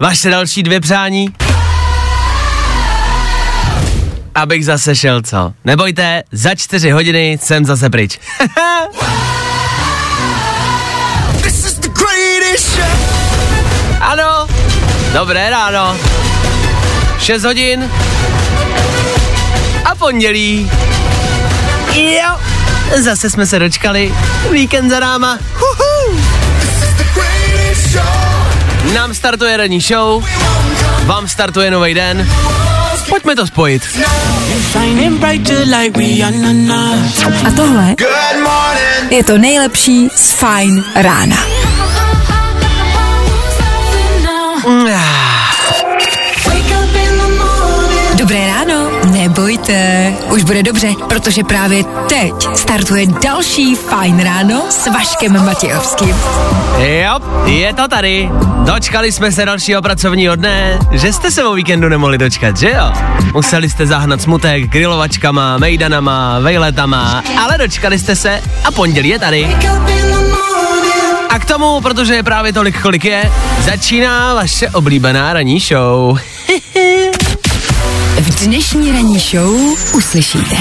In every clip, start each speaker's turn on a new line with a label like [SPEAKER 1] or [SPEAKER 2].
[SPEAKER 1] Vaše další dvě přání? Abych zase šel, co? Nebojte, za čtyři hodiny jsem zase pryč. ano, dobré ráno. 6 hodin a pondělí. Jo, zase jsme se dočkali. Víkend za náma. Huhu. Nám startuje ranní show, vám startuje nový den. Pojďme to spojit.
[SPEAKER 2] A tohle je to nejlepší z Fajn rána. Nebojte, už bude dobře, protože právě teď startuje další Fajn ráno s Vaškem Matějovským.
[SPEAKER 1] Jo, je to tady. Dočkali jsme se dalšího pracovního dne, že jste se o víkendu nemohli dočkat, že jo? Museli jste zahnat smutek grilovačkama, mejdanama, vejletama, ale dočkali jste se a pondělí je tady. A k tomu, protože je právě tolik, kolik je, začíná vaše oblíbená ranní show.
[SPEAKER 2] V dnešní ranní show uslyšíte.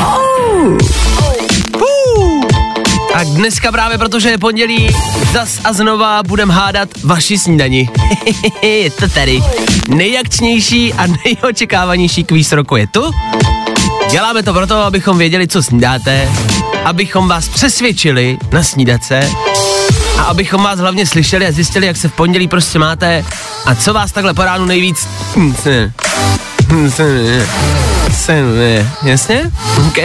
[SPEAKER 1] A dneska právě protože je pondělí, zas a znova budem hádat vaši snídani. je to tady. Nejakčnější a nejočekávanější kvíz roku je tu. Děláme to proto, abychom věděli, co snídáte, abychom vás přesvědčili na snídace a abychom vás hlavně slyšeli a zjistili, jak se v pondělí prostě máte a co vás takhle po ránu nejvíc... Jasně? OK?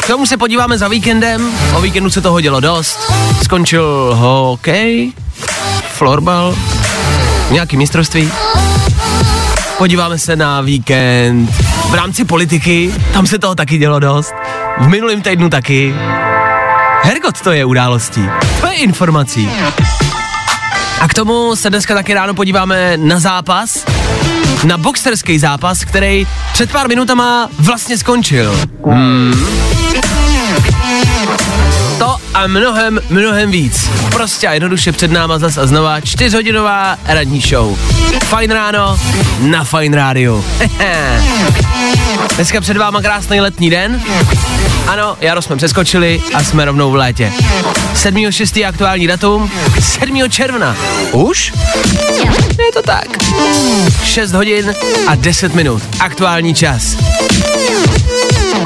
[SPEAKER 1] K tomu se podíváme za víkendem. O víkendu se toho dělo dost. Skončil hokej, florbal, nějaký mistrovství. Podíváme se na víkend v rámci politiky, tam se toho taky dělo dost. V minulém týdnu taky. Hergot to je událostí, to je informací. A k tomu se dneska taky ráno podíváme na zápas, na boxerský zápas, který před pár minutama vlastně skončil. Hmm. To a mnohem, mnohem víc. Prostě a jednoduše před náma zas a znova čtyřhodinová radní show. Fajn ráno na Fajn rádiu. Dneska před váma krásný letní den. Ano, jaro jsme přeskočili a jsme rovnou v létě. 7.6. aktuální datum, 7. června. Už? Je to tak. 6 hodin a 10 minut. Aktuální čas.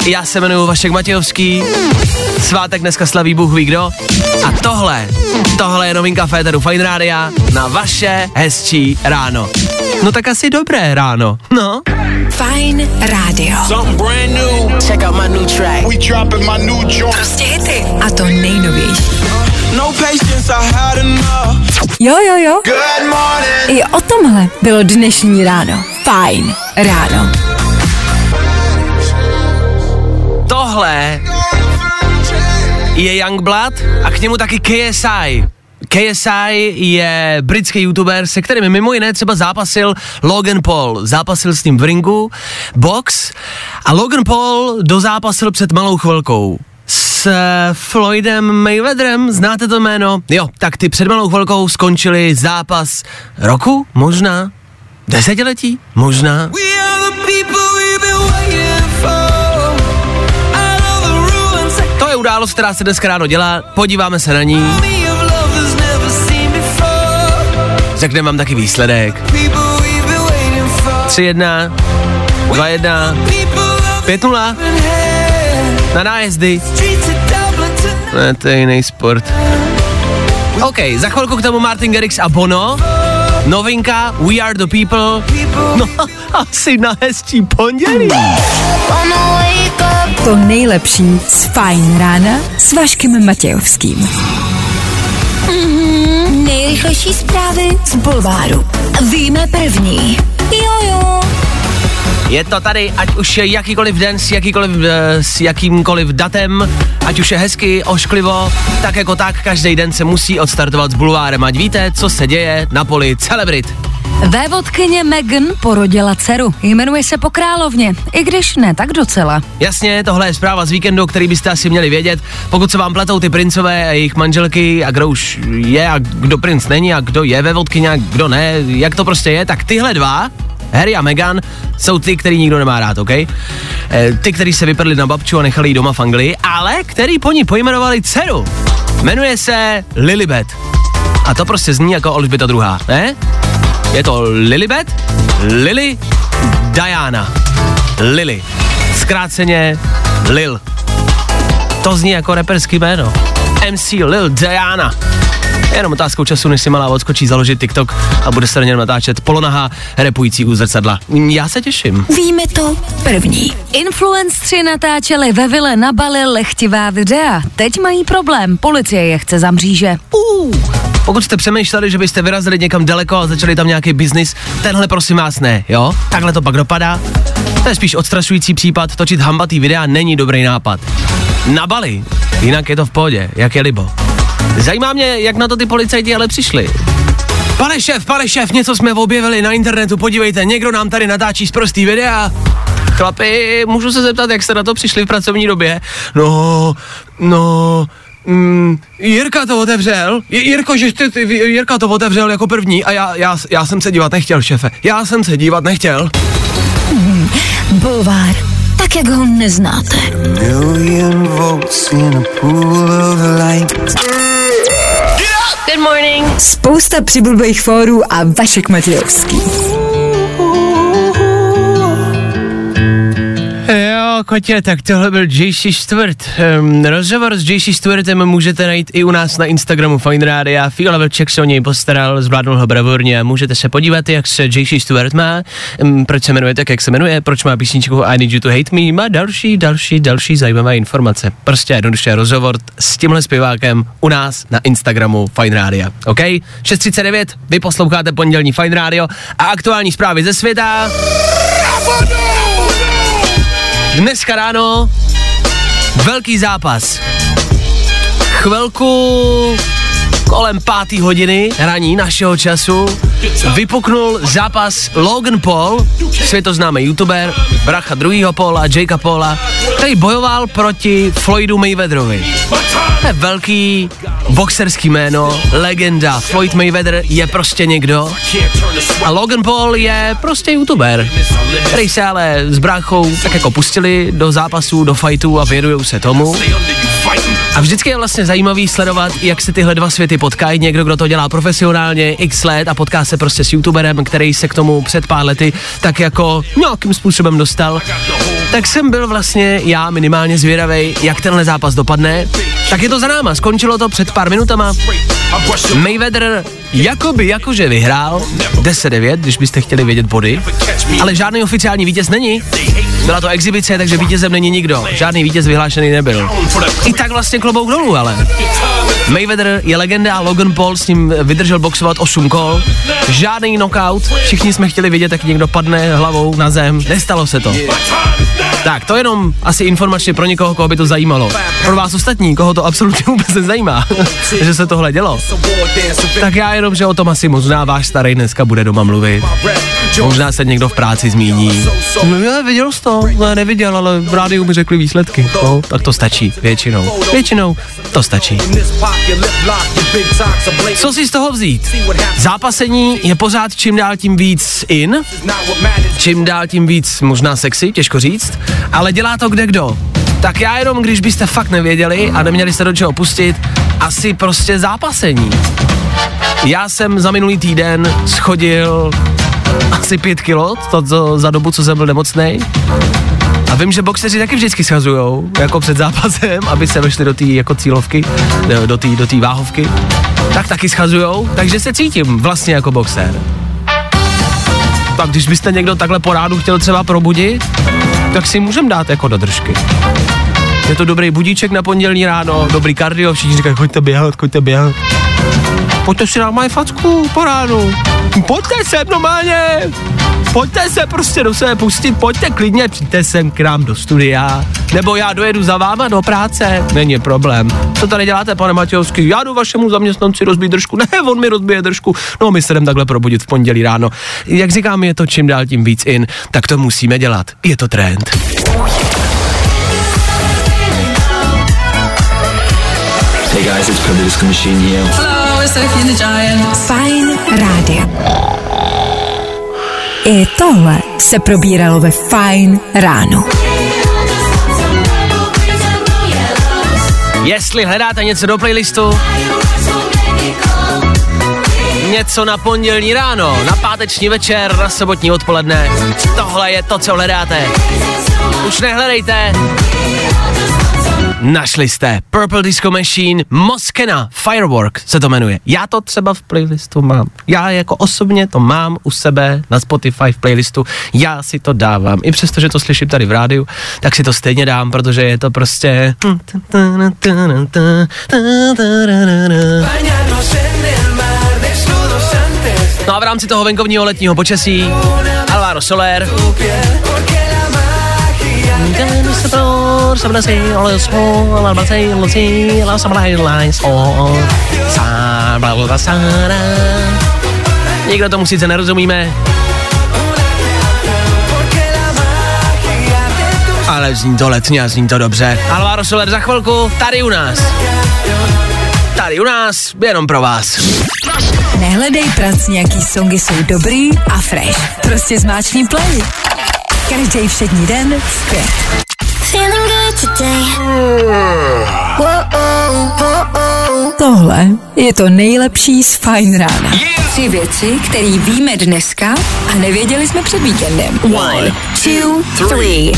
[SPEAKER 1] Já se jmenuji Vašek Matějovský, svátek dneska slaví Bůh ví kdo. A tohle, tohle je novinka Féteru Fine Rádia na vaše hezčí ráno. No tak asi dobré ráno, no.
[SPEAKER 2] Fajn rádio.
[SPEAKER 3] Check out my new track.
[SPEAKER 4] We dropping my new joint.
[SPEAKER 2] Prostě hity. A to nejnovější.
[SPEAKER 4] No patience, I had enough.
[SPEAKER 2] Jo, jo, jo.
[SPEAKER 4] Good morning.
[SPEAKER 2] I o tomhle bylo dnešní ráno. Fajn ráno.
[SPEAKER 1] Tohle je Youngblood a k němu taky KSI. KSI je britský youtuber, se kterým mimo jiné třeba zápasil Logan Paul. Zápasil s ním v ringu, box a Logan Paul dozápasil před malou chvilkou s Floydem Mayweatherem, znáte to jméno? Jo, tak ty před malou chvilkou skončili zápas roku, možná? Desetiletí? Možná? To je událost, která se dneska ráno dělá, podíváme se na ní, řekneme vám taky výsledek.
[SPEAKER 4] People we've been waiting for.
[SPEAKER 1] 3-1, 2-1,
[SPEAKER 4] People of
[SPEAKER 1] 5-0 na nájezdy. Ne, to je jiný sport. OK, za chvilku k tomu Martin Garrix a Bono. Novinka We Are The People. No, asi na hezčí pondělí.
[SPEAKER 2] To nejlepší z Fajn rána s Vaškem Matějovským.
[SPEAKER 5] Nejrychlejší zprávy
[SPEAKER 2] z Bulváru. Víme první. Jojo.
[SPEAKER 1] Je to tady, ať už je jakýkoliv den s, jakýkoliv, eh, s jakýmkoliv datem, ať už je hezky, ošklivo, tak jako tak každý den se musí odstartovat s bulvárem, ať víte, co se děje na poli celebrit.
[SPEAKER 2] Vévodkyně Meghan porodila dceru. Jmenuje se po královně, i když ne tak docela.
[SPEAKER 1] Jasně, tohle je zpráva z víkendu, který byste asi měli vědět. Pokud se vám pletou ty princové a jejich manželky a kdo už je a kdo princ není a kdo je vévodkyně a kdo ne, jak to prostě je, tak tyhle dva, Harry a Meghan, jsou ty, který nikdo nemá rád, OK? E, ty, který se vypadli na babču a nechali ji doma v Anglii, ale který po ní pojmenovali dceru. Jmenuje se Lilibet. A to prostě zní jako Alžběta druhá, ne? Je to Lilibet, Lily, Diana. Lily. Zkráceně Lil. To zní jako reperský jméno. MC Lil Diana. Jenom otázkou času, než si malá odskočí založit TikTok a bude se na něm natáčet polonaha repující u zrcadla. Já se těším.
[SPEAKER 2] Víme to první. Influencři natáčeli ve vile na Bali lechtivá videa. Teď mají problém, policie je chce za mříže.
[SPEAKER 1] Uh. Pokud jste přemýšleli, že byste vyrazili někam daleko a začali tam nějaký biznis, tenhle prosím vás ne, jo? Takhle to pak dopadá. To je spíš odstrašující případ, točit hambatý videa není dobrý nápad. Na Bali, jinak je to v pohodě, jak je libo. Zajímá mě, jak na to ty policajti ale přišli. Pane šéf, pane šéf, něco jsme objevili na internetu, podívejte, někdo nám tady natáčí z prostý videa. Chlapi, můžu se zeptat, jak jste na to přišli v pracovní době? No, no, Mm, Jirka to otevřel, J- Jirko, že ty, ty, Jirka to otevřel jako první a já, já, já jsem se dívat nechtěl, šefe. Já jsem se dívat nechtěl.
[SPEAKER 2] Bulvár, tak jak ho neznáte.
[SPEAKER 4] Million volts in a pool of light.
[SPEAKER 2] Good morning.
[SPEAKER 5] Spousta přibulbých fórů a Vašek Matějovský.
[SPEAKER 1] Kotě, tak tohle byl JC Stewart. Um, rozhovor s JC Stewartem můžete najít i u nás na Instagramu Fine Radio. Fila Vlček se o něj postaral, zvládnul ho bravurně. Můžete se podívat, jak se JC Stewart má, um, proč se jmenuje tak, jak se jmenuje, proč má písničku I Need You To Hate Me, má další, další, další zajímavé informace. Prostě jednoduše rozhovor s tímhle zpěvákem u nás na Instagramu Fine Radio. OK? 6.39, vy posloucháte pondělní Fine Radio a aktuální zprávy ze světa. Dneska ráno velký zápas. Chvilku kolem pátý hodiny raní našeho času vypuknul zápas Logan Paul, světoznámý youtuber, bracha druhýho Paula, Jakea Paula, který bojoval proti Floydu Mayweatherovi. To je velký boxerský jméno, legenda. Floyd Mayweather je prostě někdo. A Logan Paul je prostě youtuber, který se ale s bráchou tak jako pustili do zápasů, do fightů a věnujou se tomu. A vždycky je vlastně zajímavý sledovat, jak se tyhle dva světy potkají. Někdo, kdo to dělá profesionálně x let a potká se prostě s youtuberem, který se k tomu před pár lety tak jako nějakým způsobem dostal. Tak jsem byl vlastně já minimálně zvědavý, jak tenhle zápas dopadne. Tak je to za náma, skončilo to před pár minutama. Mayweather jakoby jakože vyhrál 10-9, když byste chtěli vědět body, ale žádný oficiální vítěz není. Byla to exibice, takže vítězem není nikdo. Žádný vítěz vyhlášený nebyl. I tak vlastně klobouk dolů, ale. Mayweather je legenda, Logan Paul s ním vydržel boxovat 8 kol. Žádný knockout, všichni jsme chtěli vidět, jak někdo padne hlavou na zem. Nestalo se to. Tak, to jenom asi informačně pro někoho, koho by to zajímalo. Pro vás ostatní, koho to absolutně vůbec nezajímá, že se tohle dělo. Tak já jenom, že o tom asi možná váš starý dneska bude doma mluvit. Možná se někdo v práci zmíní. No, já viděl jsi to, no, neviděl, ale v rádiu mi řekli výsledky. No, tak to stačí, většinou. Většinou to stačí. Co si z toho vzít? Zápasení je pořád čím dál tím víc in, čím dál tím víc možná sexy, těžko říct, ale dělá to kde kdo. Tak já jenom, když byste fakt nevěděli a neměli jste do čeho pustit, asi prostě zápasení. Já jsem za minulý týden schodil asi pět kilo, to, to za dobu, co jsem byl nemocný. A vím, že boxeři taky vždycky schazujou, jako před zápasem, aby se vešli do té jako cílovky, do- té do váhovky. Tak taky schazujou, takže se cítím vlastně jako boxer. Tak když byste někdo takhle po rádu chtěl třeba probudit, tak si můžem dát jako do držky. Je to dobrý budíček na pondělní ráno, dobrý kardio, všichni říkají, choďte běhat, choďte běhat. Pojďte si moje facku po ránu. Pojďte sem normálně. Pojďte se prostě do sebe pustit, pojďte klidně, přijďte sem k nám do studia. Nebo já dojedu za váma do práce, není problém. Co tady děláte, pane Matějovský? Já jdu vašemu zaměstnanci rozbít držku. Ne, on mi rozbije držku. No, my se jdem takhle probudit v pondělí ráno. Jak říkám, je to čím dál tím víc in, tak to musíme dělat. Je to trend.
[SPEAKER 6] Hey guys, it's Purple Disco Machine here.
[SPEAKER 2] Fajn rádio. I tohle se probíralo ve Fajn ráno.
[SPEAKER 1] Jestli hledáte něco do playlistu, něco na pondělní ráno, na páteční večer, na sobotní odpoledne, tohle je to, co hledáte. Už nehledejte. Našli jste Purple Disco Machine Moskena Firework se to jmenuje. Já to třeba v playlistu mám. Já jako osobně to mám u sebe na Spotify v playlistu. Já si to dávám. I přesto, že to slyším tady v rádiu, tak si to stejně dám, protože je to prostě... No a v rámci toho venkovního letního počasí Alvaro Soler
[SPEAKER 4] la
[SPEAKER 1] Nikdo tomu sice nerozumíme, ale zní to letně a zní to dobře. Alvaro Soler za chvilku tady u nás. Tady u nás, jenom pro vás.
[SPEAKER 2] Nehledej pracňaký songy jsou dobrý a fresh. Prostě zmáčkni play. Každý všední den v pět.
[SPEAKER 7] Feeling good today.
[SPEAKER 2] Tohle je to nejlepší z Fajn rána. Tři věci, které víme dneska a nevěděli jsme před víkendem. One, two, three.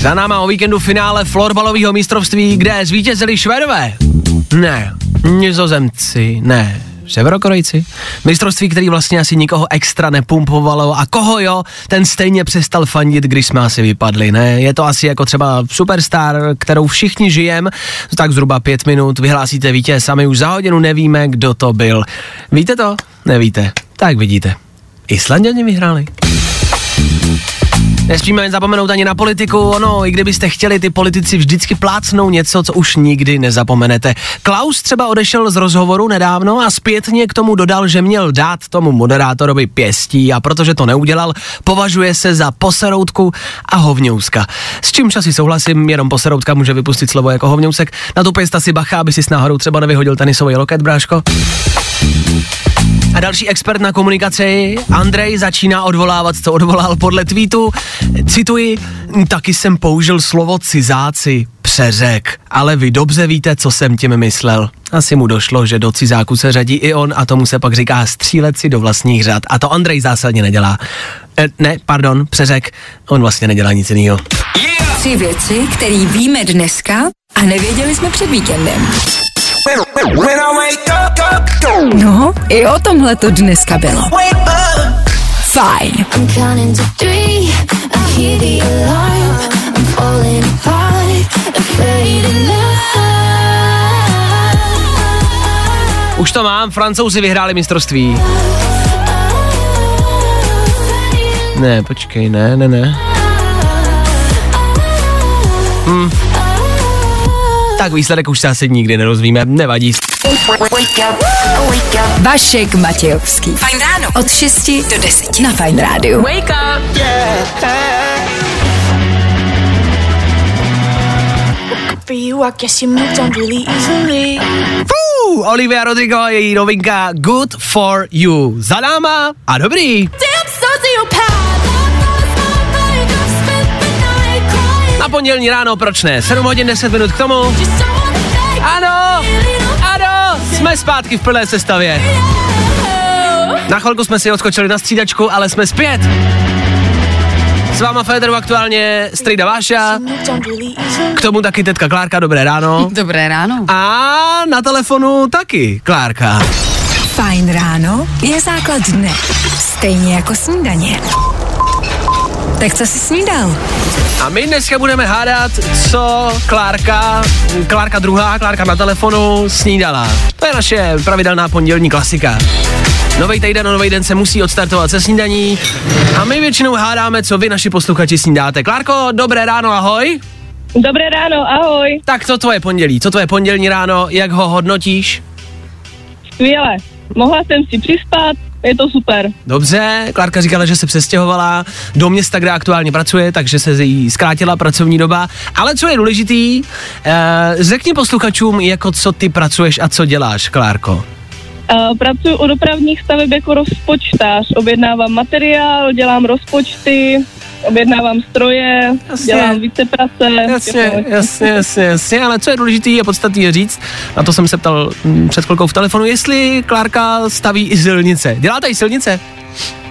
[SPEAKER 1] Za náma o víkendu finále florbalového mistrovství, kde zvítězili Švédové. Ne, nizozemci, ne, Severokorejci. Mistrovství, který vlastně asi nikoho extra nepumpovalo a koho jo, ten stejně přestal fandit, když jsme asi vypadli, ne? Je to asi jako třeba Superstar, kterou všichni žijem, tak zhruba pět minut vyhlásíte vítěz a my už za hodinu nevíme, kdo to byl. Víte to? Nevíte. Tak vidíte. Islanděni vyhráli. Nesmíme zapomenout ani na politiku, ono, i kdybyste chtěli, ty politici vždycky plácnou něco, co už nikdy nezapomenete. Klaus třeba odešel z rozhovoru nedávno a zpětně k tomu dodal, že měl dát tomu moderátorovi pěstí a protože to neudělal, považuje se za poseroutku a hovňouska. S čímž asi souhlasím, jenom poseroutka může vypustit slovo jako hovňousek. Na tu pěst asi bacha, aby si s náhodou třeba nevyhodil tenisový loket, bráško. A další expert na komunikaci, Andrej, začíná odvolávat, co odvolal podle tweetu. Cituji, taky jsem použil slovo cizáci, přeřek, ale vy dobře víte, co jsem tím myslel. Asi mu došlo, že do cizáku se řadí i on a tomu se pak říká střílet si do vlastních řad. A to Andrej zásadně nedělá. E, ne, pardon, přeřek, on vlastně nedělá nic jiného.
[SPEAKER 2] Tři věci, které víme dneska a nevěděli jsme před víkendem. No, i o tomhle to dneska bylo. Fajn.
[SPEAKER 7] I'm counting to three. I hear the alarm. I'm falling apart. Afraid of
[SPEAKER 1] Už to mám, francouzi vyhráli mistrovství. Ne, počkej, ne, ne, ne. Hm. Tak výsledek už se asi nikdy nerozvíme, nevadí.
[SPEAKER 2] Vašek Matějovský. Fajn ráno. Od 6 do 10 na Fajn rádiu. Wake up.
[SPEAKER 8] For you, I guess you moved on really easily.
[SPEAKER 1] Olivia Rodrigo a její novinka Good for You. Za náma a dobrý. Na pondělní ráno, proč ne? 7 hodin 10 minut k tomu. Ano, ano, jsme zpátky v plné sestavě. Na chvilku jsme si odskočili na střídačku, ale jsme zpět. S váma Federu aktuálně Strejda Váša, k tomu taky tetka Klárka, dobré ráno.
[SPEAKER 9] Dobré ráno.
[SPEAKER 1] A na telefonu taky Klárka.
[SPEAKER 2] Fajn ráno je základ dne. Stejně jako snídaně. Tak co jsi snídal?
[SPEAKER 1] A my dneska budeme hádat, co Klárka, Klárka druhá, Klárka na telefonu snídala. To je naše pravidelná pondělní klasika. Nový týden, nový den se musí odstartovat se snídaní a my většinou hádáme, co vy naši posluchači snídáte. Klárko, dobré ráno, ahoj.
[SPEAKER 9] Dobré ráno, ahoj.
[SPEAKER 1] Tak co tvoje pondělí, co tvoje pondělní ráno, jak ho hodnotíš?
[SPEAKER 9] Skvěle. Mohla jsem si přispat, je to super.
[SPEAKER 1] Dobře, Klárka říkala, že se přestěhovala do města, kde aktuálně pracuje, takže se jí zkrátila pracovní doba. Ale co je důležitý, eh, řekni posluchačům, jako co ty pracuješ a co děláš, Klárko.
[SPEAKER 9] Pracuji u dopravních staveb jako rozpočtář. Objednávám materiál, dělám rozpočty, objednávám stroje,
[SPEAKER 1] Jasně.
[SPEAKER 9] dělám více práce.
[SPEAKER 1] Jasně, jasně, jasně, jasně, ale co je důležité je říct, na to jsem se ptal mm, před chvilkou v telefonu, jestli Klárka staví i silnice. Děláte i silnice?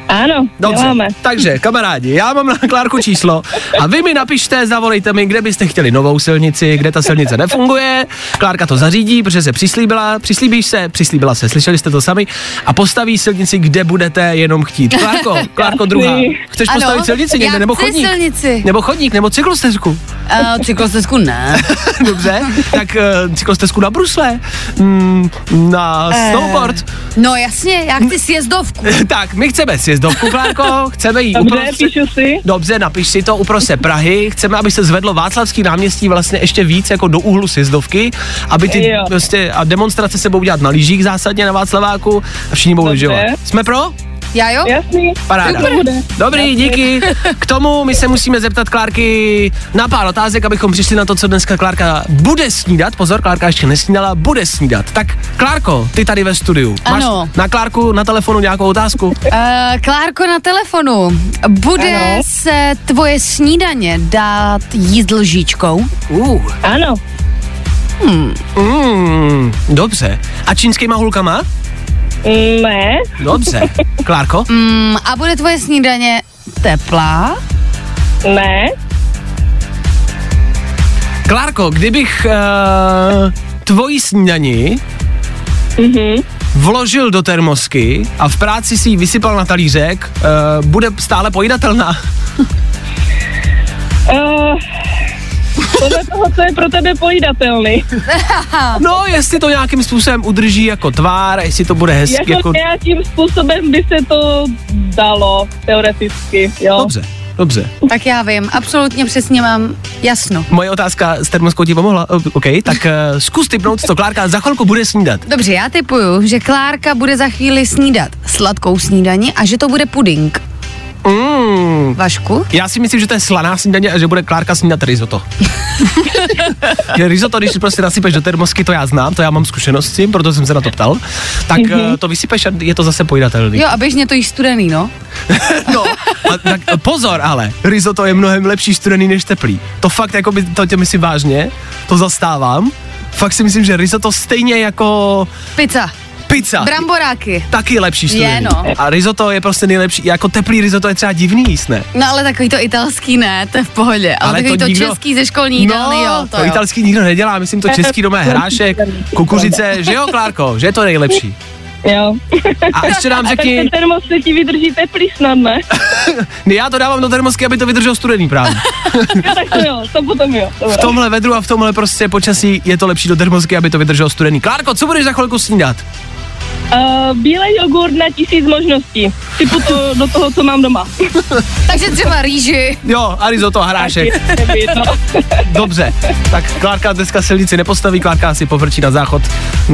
[SPEAKER 9] Ano,
[SPEAKER 1] Dobře,
[SPEAKER 9] děláme.
[SPEAKER 1] takže kamarádi, já mám na Klárku číslo a vy mi napište, zavolejte mi, kde byste chtěli novou silnici, kde ta silnice nefunguje. Klárka to zařídí, protože se přislíbila, přislíbíš se, přislíbila se, slyšeli jste to sami a postaví silnici, kde budete jenom chtít. Klárko, Klárko druhá, chceš
[SPEAKER 10] Ano,
[SPEAKER 1] postavit silnici někde nebo chodník?
[SPEAKER 10] silnici.
[SPEAKER 1] Nebo chodník, nebo cyklostezku.
[SPEAKER 10] Uh, cyklostezku ne.
[SPEAKER 1] Dobře, tak uh, cyklostezku na brusle, mm, na snowboard.
[SPEAKER 10] No jasně, já chci sjezdovku.
[SPEAKER 1] tak, my chceme sjezdovku, Klárko, chceme jí
[SPEAKER 9] Dobře,
[SPEAKER 1] uprostřed-
[SPEAKER 9] píšu si.
[SPEAKER 1] Dobře, napiš si to uprostřed Prahy. Chceme, aby se zvedlo Václavský náměstí vlastně ještě víc jako do úhlu sjezdovky, aby ty prostě a demonstrace se budou dělat na lyžích zásadně na Václaváku a všichni budou lyžovat. Jsme pro?
[SPEAKER 10] Já jo?
[SPEAKER 9] Jasný.
[SPEAKER 1] Paráda.
[SPEAKER 9] To bude.
[SPEAKER 1] Dobrý, díky. K tomu my se musíme zeptat Klárky na pár otázek, abychom přišli na to, co dneska Klárka bude snídat. Pozor, Klárka ještě nesnídala, bude snídat. Tak Klárko, ty tady ve studiu. Máš
[SPEAKER 10] Ano.
[SPEAKER 1] na Klárku na telefonu nějakou otázku?
[SPEAKER 10] Uh, Klárko na telefonu. Bude
[SPEAKER 9] Ano.
[SPEAKER 10] se tvoje snídaně dát jíst lžičkou?
[SPEAKER 1] Uh,
[SPEAKER 9] Ano.
[SPEAKER 1] mm, dobře. A čínskýma hulkama?
[SPEAKER 9] Mm, Ne,
[SPEAKER 1] Dobře. Klárko?
[SPEAKER 10] Mm, a bude tvoje snídaně teplá?
[SPEAKER 9] ne,
[SPEAKER 1] Klárko, kdybych uh, tvoji snídani
[SPEAKER 9] mhm.
[SPEAKER 1] vložil do termosky a v práci si ji vysypal na talířek, uh, bude stále pojídatelná.
[SPEAKER 9] Uh, podle toho, co je pro tebe pojídatelný.
[SPEAKER 1] No, jestli to nějakým způsobem udrží jako tvár, jestli to bude hezky
[SPEAKER 9] Jako,
[SPEAKER 1] jako...
[SPEAKER 9] nějakým způsobem by se to dalo, teoreticky, jo.
[SPEAKER 1] Dobře, dobře.
[SPEAKER 10] Tak já vím, absolutně přesně mám jasno.
[SPEAKER 1] Moje otázka s termoskou ti pomohla? OK, tak uh, zkus typnout, co Klárka za chvilku bude snídat.
[SPEAKER 10] Dobře, já typuju, že Klárka bude za chvíli snídat sladkou snídaní a že to bude puding.
[SPEAKER 1] Mm,
[SPEAKER 10] Vašku?
[SPEAKER 1] já si myslím, že to je slaná snídaně a že bude Klárka snídat risotto. že risotto, když prostě nasypeš do termosky, to já znám, to já mám zkušenost s tím, proto jsem se na to ptal, tak mm-hmm. to vysypeš a je to zase pojídatelný.
[SPEAKER 10] Jo, a běžně to jíš studený, no.
[SPEAKER 1] No, a, tak pozor ale, risotto je mnohem lepší studený než teplý. To fakt, jako by, to tě myslím vážně, to zastávám. Fakt si myslím, že risotto stejně jako
[SPEAKER 10] Pizza,
[SPEAKER 1] pizza.
[SPEAKER 10] bramboráky.
[SPEAKER 1] Taky lepší studený.
[SPEAKER 10] Je, no.
[SPEAKER 1] A risotto je prostě nejlepší, jako teplý risotto je třeba divný jíst, ne?
[SPEAKER 10] No ale takový to italský ne, to je v pohodě. Ale, ale takový to,
[SPEAKER 1] nikdo-
[SPEAKER 10] český ze školní jídelny, jo, to,
[SPEAKER 1] to
[SPEAKER 10] jo.
[SPEAKER 1] italský nikdo nedělá, myslím to český doma hrášek, kukuřice, že jo, Klárko, že je to nejlepší.
[SPEAKER 9] Jo.
[SPEAKER 1] A ještě nám
[SPEAKER 9] A
[SPEAKER 1] řekni,
[SPEAKER 9] ten termos se ti vydrží teplý snad, ne?
[SPEAKER 1] já to dávám do termosky, aby to vydrželo studený právě.
[SPEAKER 9] Jo, tak to jo, to potom jo.
[SPEAKER 1] V
[SPEAKER 9] Dobré.
[SPEAKER 1] tomhle vedru a v tomhle prostě počasí je to lepší do termosky, aby to vydrželo studený. Klárko, co budeš za chvilku snídat?
[SPEAKER 9] Uh, bílej jogurt na tisíc možností. Typu to do toho, co mám doma.
[SPEAKER 10] Takže třeba rýži.
[SPEAKER 1] Jo, a risotto a hrášek. Dobře, tak Klárka dneska silnici nepostaví, Klárka si povrčí na záchod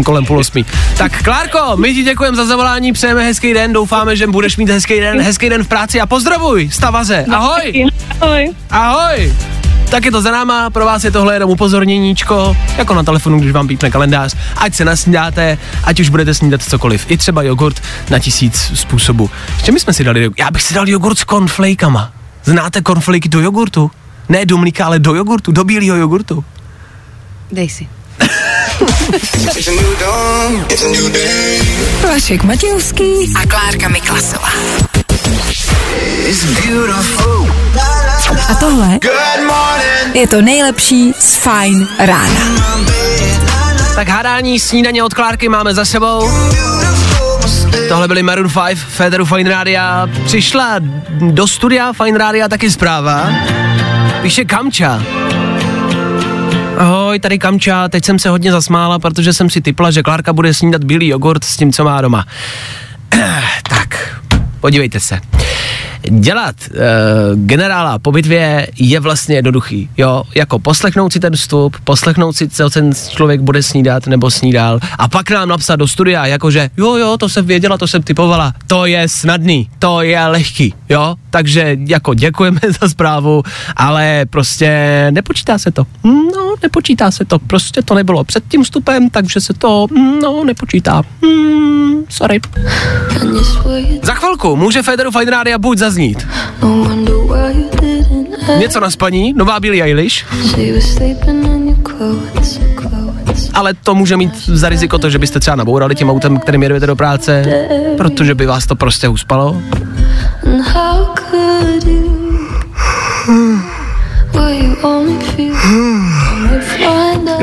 [SPEAKER 1] kolem půl osmi. Tak Klárko, my ti děkujeme za zavolání, přejeme hezký den, doufáme, že budeš mít hezký den, hezký den v práci a pozdravuj, stavaze, ahoj,
[SPEAKER 9] Ahoj.
[SPEAKER 1] ahoj. Tak je to za náma, pro vás je tohle jenom upozorněníčko, jako na telefonu, když vám pípne kalendář, ať se nasnídáte, ať už budete snídat cokoliv, i třeba jogurt na tisíc způsobů. Ještě my jsme si dali, já bych si dal jogurt s cornflakama. Znáte cornflaky do jogurtu? Ne do mlíka, ale do jogurtu, do bílého jogurtu.
[SPEAKER 10] Dej si.
[SPEAKER 2] Vašek Matějovský a Klárka Miklasová. A tohle je to nejlepší z Fine rána.
[SPEAKER 1] Tak hádání snídaně od Klárky máme za sebou. Tohle byli Maroon 5, Federu Fine Rádia. Přišla do studia Fine Rádia taky zpráva. Píše Kamča. Ahoj, tady Kamča, teď jsem se hodně zasmála, protože jsem si typla, že Klárka bude snídat bílý jogurt s tím, co má doma. tak, podívejte se. Dělat uh, generála po bitvě je vlastně jednoduchý, jo, jako poslechnout si ten vstup, poslechnout si, co ten člověk bude snídat nebo snídal a pak nám napsat do studia, jakože jo, jo, to jsem věděla, to jsem typovala, to je snadný, to je lehký, jo, takže jako děkujeme za zprávu, ale prostě nepočítá se to, no, nepočítá se to, prostě to nebylo před tím vstupem, takže se to, no, nepočítá, hmm, sorry. Za chvilku může Federu Fine Rádia buď zaznít něco na spaní, nová Billie Eilish, ale to může mít za riziko to, že byste třeba nabourali tím autem, kterým jedete do práce, protože by vás to prostě uspalo.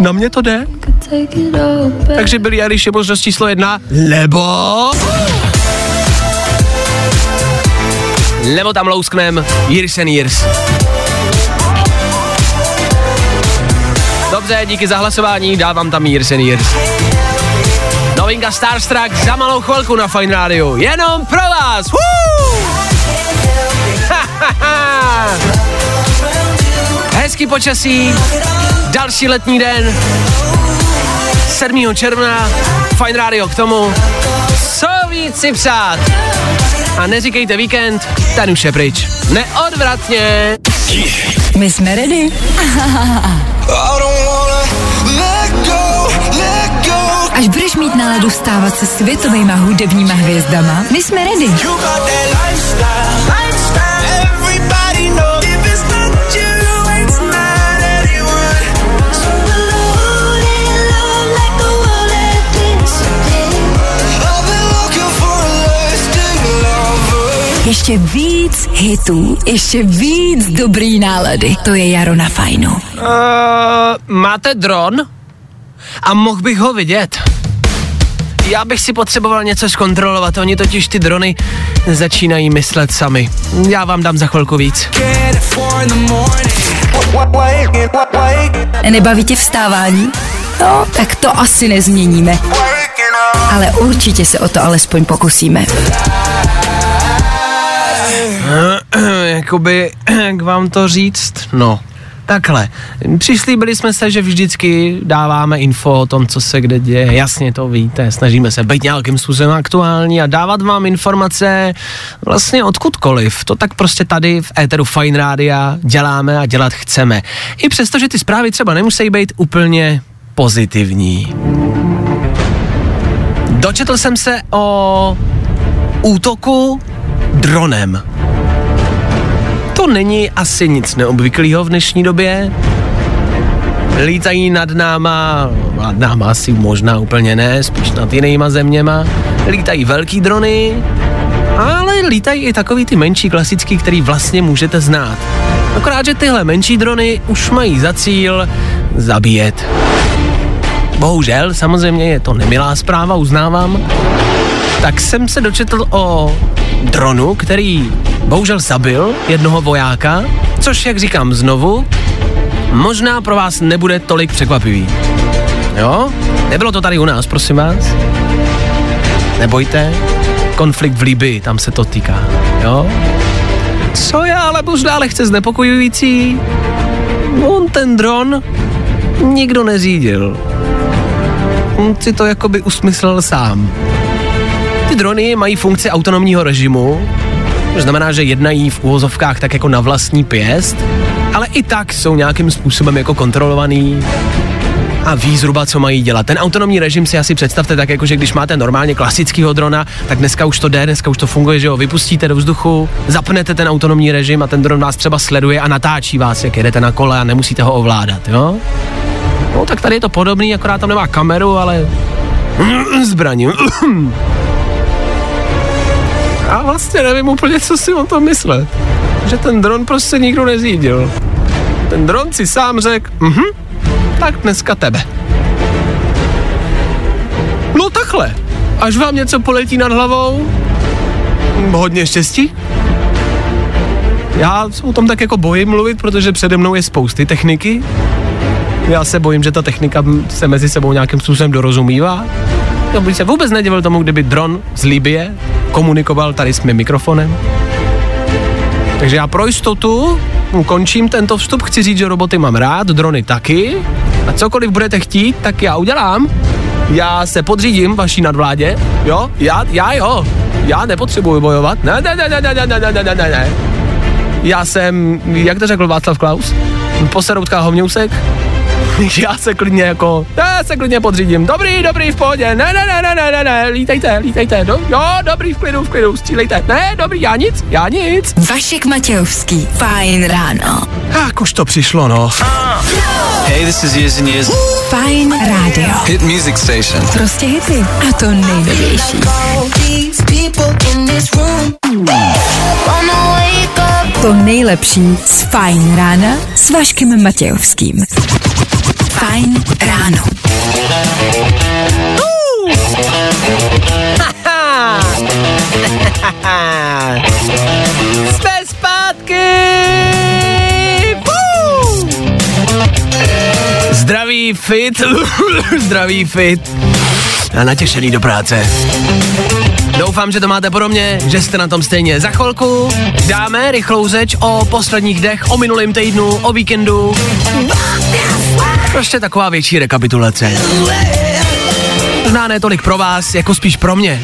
[SPEAKER 1] Na mě to jde. Takže Billie Eilish je možnost číslo jedna, nebo... Nebo tam lousknem Years and Years. Dobře, díky za hlasování, dávám tam Years and Years. Novinka Starstruck za malou chvilku na Fine Radio. Jenom pro vás! Hezký počasí, další letní den, 7. června, Fine Radio k tomu. Co víc si přát? A neříkejte víkend, ten už je pryč. Neodvratně.
[SPEAKER 2] My jsme ready. Až budeš mít náladu stávat se světovými hudebníma hvězdama, my jsme ready. Ještě víc hitů, ještě víc dobrý nálady. To je Jaro na fajnu.
[SPEAKER 1] Uh, máte dron? A mohl bych ho vidět. Já bych si potřeboval něco zkontrolovat, oni totiž ty drony začínají myslet sami. Já vám dám za chvilku víc.
[SPEAKER 2] Nebaví tě vstávání? No, tak to asi nezměníme. Ale určitě se o to alespoň pokusíme.
[SPEAKER 1] Jakoby, jak vám to říct? No, takhle. Přislíbili jsme se, že vždycky dáváme info o tom, co se kde děje. Jasně to víte, snažíme se být nějakým způsobem aktuální a dávat vám informace vlastně odkudkoliv. To tak prostě tady v éteru Fine Rádia děláme a dělat chceme. I přesto, že ty zprávy třeba nemusí být úplně pozitivní. Dočetl jsem se o útoku dronem. To není asi nic neobvyklého v dnešní době. Lítají nad náma, nad náma asi možná úplně ne, spíš nad jinýma zeměma. Lítají velký drony, ale lítají i takový ty menší klasický, který vlastně můžete znát. Akorát, že tyhle menší drony už mají za cíl zabíjet. Bohužel, samozřejmě je to nemilá zpráva, uznávám. Tak jsem se dočetl o dronu, který bohužel zabil jednoho vojáka, což, jak říkám znovu, možná pro vás nebude tolik překvapivý. Jo? Nebylo to tady u nás, prosím vás. Nebojte, konflikt v Libii, tam se to týká, jo? Co je ale možná lehce znepokojující, on ten dron nikdo neřídil. On si to jakoby usmyslel sám. Drony mají funkci autonomního režimu, to znamená, že jednají v úvozovkách tak jako na vlastní pěst, ale i tak jsou nějakým způsobem jako kontrolovaný a ví zhruba, co mají dělat. Ten autonomní režim si asi představte tak, jako že když máte normálně klasického drona, tak dneska už to jde, dneska už to funguje, že ho vypustíte do vzduchu, zapnete ten autonomní režim a ten dron vás třeba sleduje a natáčí vás, jak jedete na kole a nemusíte ho ovládat, jo? No tak tady je to podobný, akorát tam nemá kameru, ale zbraní. A vlastně nevím úplně, co si o tom myslet. Že ten dron prostě nikdo nezjídil. Ten dron si sám řekl, mhm, tak dneska tebe. No takhle. až vám něco poletí nad hlavou, hodně štěstí. Já se o tom tak jako bojím mluvit, protože přede mnou je spousty techniky. Já se bojím, že ta technika se mezi sebou nějakým způsobem dorozumívá. Já bych se vůbec nedivil tomu, kdyby dron z Libie komunikoval tady s mým mikrofonem. Takže já pro jistotu končím tento vstup. Chci říct, že roboty mám rád, drony taky. A cokoliv budete chtít, tak já udělám. Já se podřídím vaší nadvládě, jo? Já, já jo. Já nepotřebuji bojovat. Ne, ne, ne, ne, ne, ne, ne, ne, ne, ne. Já jsem, jak to řekl Václav Klaus, poseroutka hovňousek, já se klidně jako, já se klidně podřídím. Dobrý, dobrý, v pohodě. Ne, ne, ne, ne, ne, ne, ne, lítejte, lítejte. Do, jo, dobrý, v klidu, v klidu, střílejte. Ne, dobrý, já nic, já nic.
[SPEAKER 2] Vašek Matějovský. Fajn ráno.
[SPEAKER 1] Jak už to přišlo, no.
[SPEAKER 3] Hey, this is Years and Years.
[SPEAKER 2] Fajn rádio.
[SPEAKER 3] Hit music station.
[SPEAKER 2] Prostě hity. A to nejnovější. To nejlepší z Fajn rána s Vaškem Matějovským. Fajn ráno.
[SPEAKER 1] Jsme zpátky! Fú! Zdraví fit, zdraví fit a natěšený do práce. Doufám, že to máte podobně, že jste na tom stejně. Za chvilku dáme rychlou řeč o posledních dech, o minulém týdnu, o víkendu. Prostě taková větší rekapitulace. Možná ne tolik pro vás, jako spíš pro mě.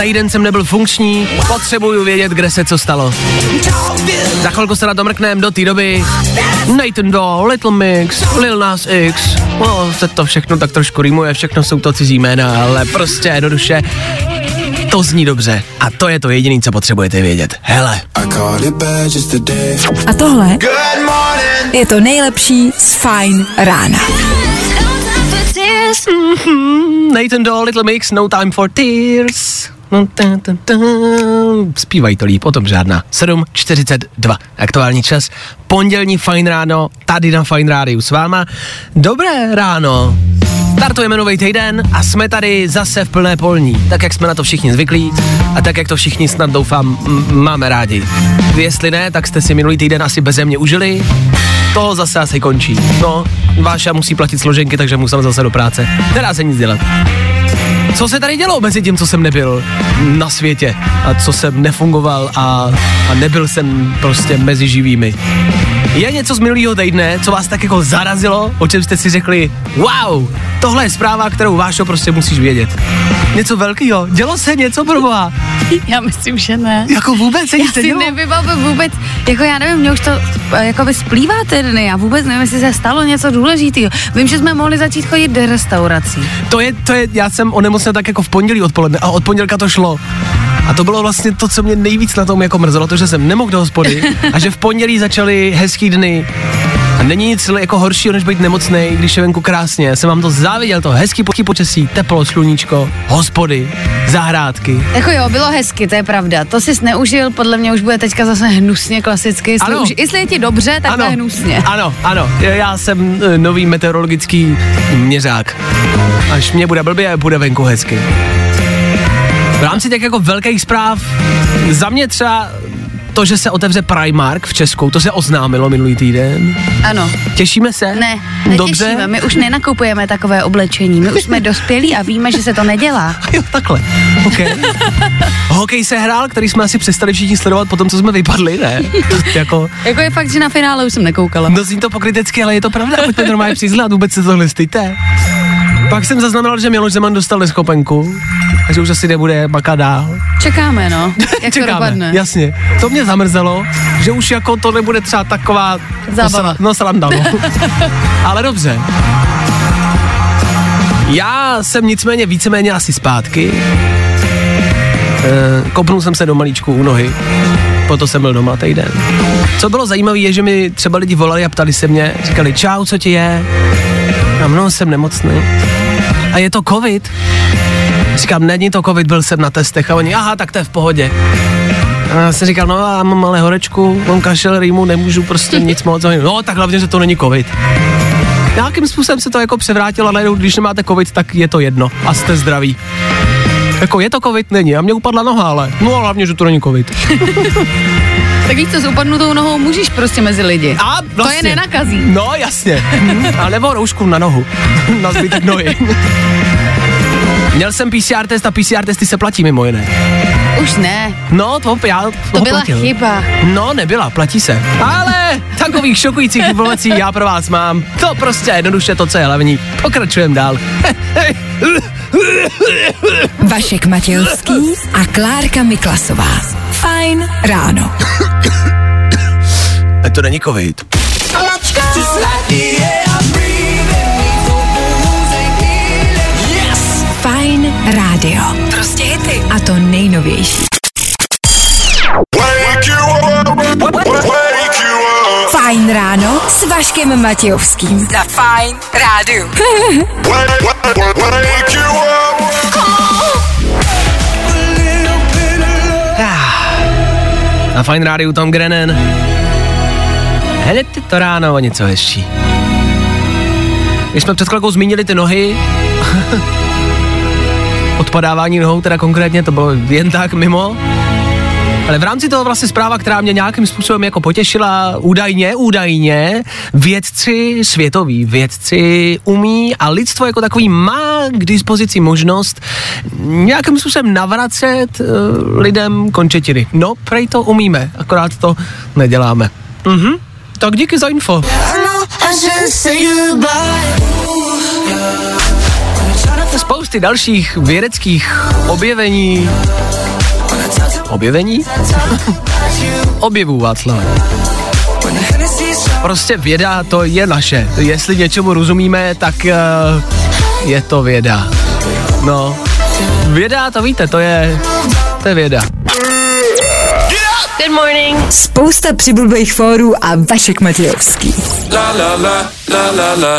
[SPEAKER 1] Týden jsem nebyl funkční, potřebuju vědět, kde se co stalo. Za chvilku se na to mrknem do té doby. Nathan Doe, Little Mix, Lil Nas X. No, se to všechno tak trošku rýmuje, všechno jsou to cizí jména, ale prostě jednoduše to zní dobře. A to je to jediné, co potřebujete vědět. Hele.
[SPEAKER 2] A tohle je to nejlepší z Fajn rána.
[SPEAKER 1] Mhm, Nathan Doe, Little Mix, No Time for Tears. No, ta, ta, ta. Zpívají to líp, o tom žádná. 7.42, aktuální čas. Pondělní fajn ráno, tady na Fajn rádiu s váma. Dobré ráno. Startujeme nový týden a jsme tady zase v plné polní, tak jak jsme na to všichni zvyklí a tak jak to všichni snad doufám máme rádi. Jestli ne, tak jste si minulý týden asi beze mě užili, to zase asi končí. No, Váša musí platit složenky, takže musím zase do práce. Nedá se nic dělat. Co se tady dělo mezi tím, co jsem nebyl na světě a co jsem nefungoval a, a nebyl jsem prostě mezi živými? Je něco z minulého týdne, co vás tak jako zarazilo, o čem jste si řekli, wow, tohle je zpráva, kterou Vášo prostě musíš vědět. Něco velkého, dělo se něco pro boha.
[SPEAKER 10] Já myslím, že ne.
[SPEAKER 1] Jako vůbec se
[SPEAKER 10] Já
[SPEAKER 1] nic
[SPEAKER 10] si
[SPEAKER 1] nedělo?
[SPEAKER 10] nevybavuji vůbec, jako já nevím, mě už to eh, jako by splývá ty dny, já vůbec nevím, jestli se stalo něco důležitého. Vím, že jsme mohli začít chodit do restaurací.
[SPEAKER 1] To je, to je, já jsem onemocněl tak jako v pondělí odpoledne a od pondělka to šlo. A to bylo vlastně to, co mě nejvíc na tom jako mrzelo, to, že jsem nemohl do hospody a že v pondělí začaly hezký dny. A není nic jako horšího, než být nemocný, když je venku krásně. Já jsem vám to záviděl, to hezký po- počasí, teplo, sluníčko, hospody, zahrádky.
[SPEAKER 10] Jako jo, bylo hezky, to je pravda. To jsi neužil, podle mě už bude teďka zase hnusně klasicky. Jestli,
[SPEAKER 1] Ano.
[SPEAKER 10] už, jestli je ti dobře, tak to je hnusně.
[SPEAKER 1] Ano, ano, já jsem e, nový meteorologický měřák. Až mě bude blbě, bude venku hezky. V rámci těch jako velkých zpráv, za mě třeba to, že se otevře Primark v Česku, to se oznámilo minulý týden.
[SPEAKER 10] Ano.
[SPEAKER 1] Těšíme se?
[SPEAKER 10] Ne, netěšíme.
[SPEAKER 1] Dobře?
[SPEAKER 10] My už nenakupujeme takové oblečení. My už jsme dospělí a víme, že se to nedělá.
[SPEAKER 1] Jo, takhle. Okay. Hokej se hrál, který jsme asi přestali všichni sledovat po tom, co jsme vypadli, ne? To, jako,
[SPEAKER 10] Jako je fakt, že na finále už jsem nekoukala.
[SPEAKER 1] No zní to pokrytecky, ale je to pravda, pojďme normálně přiznat, vůbec se tohle styďte. Pak jsem zaznamenal, že Miloš Zeman dostal neschopenku, takže už asi nebude makat dál.
[SPEAKER 10] Čekáme, no. Jak to dopadne.
[SPEAKER 1] jasně. To mě zamrzelo, že už jako to nebude třeba taková...
[SPEAKER 10] Zábava.
[SPEAKER 1] No, sranda, no. ale dobře. Já jsem nicméně víceméně asi zpátky. E, kopnul jsem se do malíčku u nohy, proto jsem byl doma týden. Co bylo zajímavé, je, že mi třeba lidi volali a ptali se mě, říkali, čau, co ti je? A mnoho jsem nemocný. A je to covid? Říkám, není to covid, byl jsem na testech a oni, aha, tak to je v pohodě. A já jsem říkal, no já mám malé horečku, mám kašel, rýmu, nemůžu prostě nic moc. A No tak hlavně, že to není covid. Nějakým způsobem se to jako převrátilo, najednou, když nemáte covid, tak je to jedno a jste zdraví. Jako je to covid? Není. A mě upadla noha, ale. No a hlavně, že to není covid.
[SPEAKER 10] Tak víš co, s upadnutou nohou můžeš prostě mezi lidi.
[SPEAKER 1] A
[SPEAKER 10] To je
[SPEAKER 1] vlastně.
[SPEAKER 10] nenakazí.
[SPEAKER 1] No, jasně. A nebo roušku na nohu. na zbytek nohy. Měl jsem PCR test a PCR testy se platí mimo jiné.
[SPEAKER 10] Už ne,
[SPEAKER 1] No, to já
[SPEAKER 10] to byla
[SPEAKER 1] platil.
[SPEAKER 10] chyba.
[SPEAKER 1] No, nebyla, platí se. Ale takových šokujících informací já pro vás mám. To prostě jednoduše to, co je hlavní. Pokračujeme dál.
[SPEAKER 2] Vašek Matějovský a Klárka Miklasová. Fajn ráno.
[SPEAKER 1] to není covid.
[SPEAKER 2] Fajn rádio. Prostě hity. A to nejnovější. Fajn ráno s Vaškem Matějovským. Na Fajn rádiu.
[SPEAKER 1] Na Fine Rádiu Tom. Hned je to ráno o něco hezčí. Když jsme před chvilkou zmínili ty nohy, odpadávání nohou teda konkrétně, to bylo jen tak mimo, ale v rámci toho vlastně zpráva, která mě nějakým způsobem jako potěšila, údajně, údajně, vědci, světoví vědci umí a lidstvo jako takový má k dispozici možnost nějakým způsobem navracet uh, lidem končetiny. No, prej to umíme, akorát to neděláme. Mhm. Tak díky za info. Spousty dalších vědeckých objevení Objevení? Objevů, Václav. Prostě věda, to je naše. Jestli něčemu rozumíme, tak uh, je to věda. No, věda, to víte, to je, to je věda.
[SPEAKER 2] Good morning. Spousta přibulbých fórů a Vašek Matějovský.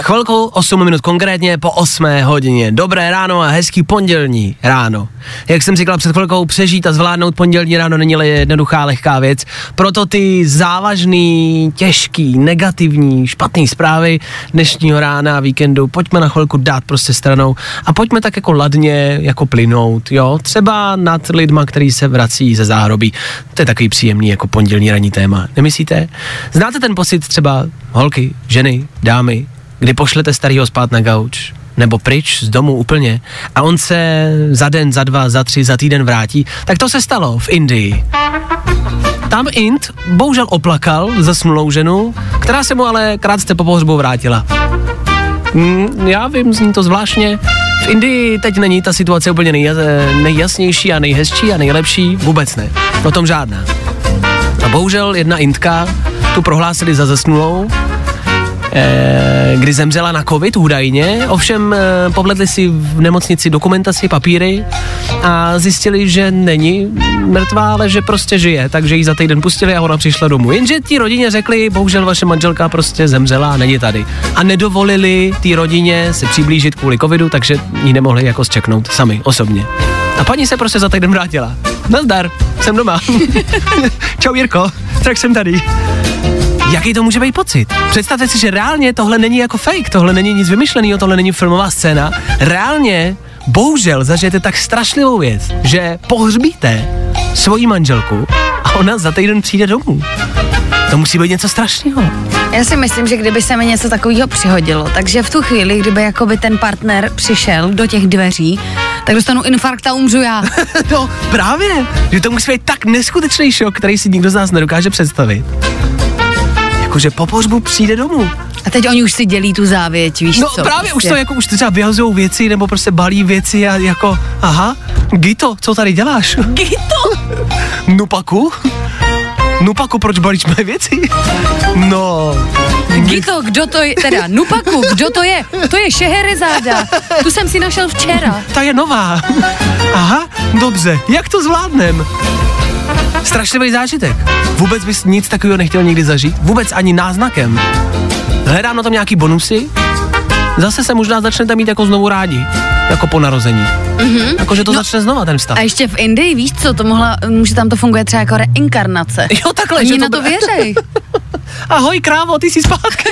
[SPEAKER 1] Chvilku, 8 minut konkrétně po 8 hodině. Dobré ráno a hezký pondělní ráno. Jak jsem říkal před chvilkou, přežít a zvládnout pondělní ráno není jednoduchá, lehká věc. Proto ty závažný, těžký, negativní, špatný zprávy dnešního rána a víkendu pojďme na chvilku dát prostě stranou a pojďme tak jako ladně, jako plynout, jo. Třeba nad lidma, který se vrací ze záhrobí. To je takový příjemný jako pondělní ranní téma. Nemyslíte? Znáte ten pocit třeba holky, ženy, dámy, kdy pošlete starýho spát na gauč, nebo pryč z domu úplně a on se za den, za dva, za tři, za týden vrátí, tak to se stalo v Indii. Tam Ind bohužel oplakal zasnulou ženu, která se mu ale krátce po pohřbu vrátila. Mm, já vím, zní to zvláštně. V Indii teď není ta situace úplně nejja, nejjasnější a nejhezčí a nejlepší, vůbec ne. O tom žádná. Bohužel jedna Indka tu prohlásili za zesnulou, eh, kdy zemřela na covid údajně, ovšem povledli si v nemocnici dokumentaci, papíry a zjistili, že není mrtvá, ale že prostě žije, takže ji za týden pustili a ona přišla domů. Jenže tí rodině řekli, bohužel vaše manželka prostě zemřela a není tady. A nedovolili té rodině se přiblížit kvůli covidu, takže ji nemohli jako zčeknout sami, osobně. A paní se prostě za týden vrátila. Nazdar, jsem doma. Čau Jirko, tak jsem tady. Jaký to může být pocit? Představte si, že reálně tohle není jako fake, tohle není nic vymyšleného, tohle není filmová scéna. Reálně, bohužel, zažijete tak strašlivou věc, že pohřbíte svoji manželku ona za týden přijde domů. To musí být něco strašného.
[SPEAKER 10] Já si myslím, že kdyby se mi něco takového přihodilo, takže v tu chvíli, kdyby jakoby ten partner přišel do těch dveří, tak dostanu infarkt a umřu já.
[SPEAKER 1] No, právě, že to musí být tak neskutečný šok, který si nikdo z nás nedokáže představit. Jakože po pohřbu přijde domů.
[SPEAKER 10] A teď oni už si dělí tu závěť, víš
[SPEAKER 1] No
[SPEAKER 10] co?
[SPEAKER 1] právě už
[SPEAKER 10] prostě.
[SPEAKER 1] to jako už třeba vyhazují věci nebo prostě balí věci a jako, aha, Gito, co tady děláš?
[SPEAKER 10] Gito?
[SPEAKER 1] Nupaku? Nupaku, proč balíš mé věci? No,
[SPEAKER 10] Gito, kdo to je, teda Nupaku, kdo to je? To je Šeherezáda, tu jsem si našel včera.
[SPEAKER 1] ta je nová. Aha, dobře, jak to zvládnem? Strašlivý zážitek. Vůbec bys nic takového nechtěl nikdy zažít? Vůbec ani náznakem. Hledám na tom nějaký bonusy? Zase se možná začnete mít jako znovu rádi. Jako po narození. Mm-hmm. Jako, že to no, začne znova ten vztah.
[SPEAKER 10] A ještě v Indii, víš co, to mohla, může tam to funguje třeba jako reinkarnace.
[SPEAKER 1] Jo, takhle,
[SPEAKER 10] Oni
[SPEAKER 1] že
[SPEAKER 10] na to
[SPEAKER 1] to-
[SPEAKER 10] věřej.
[SPEAKER 1] Ahoj krávo, ty jsi zpátky.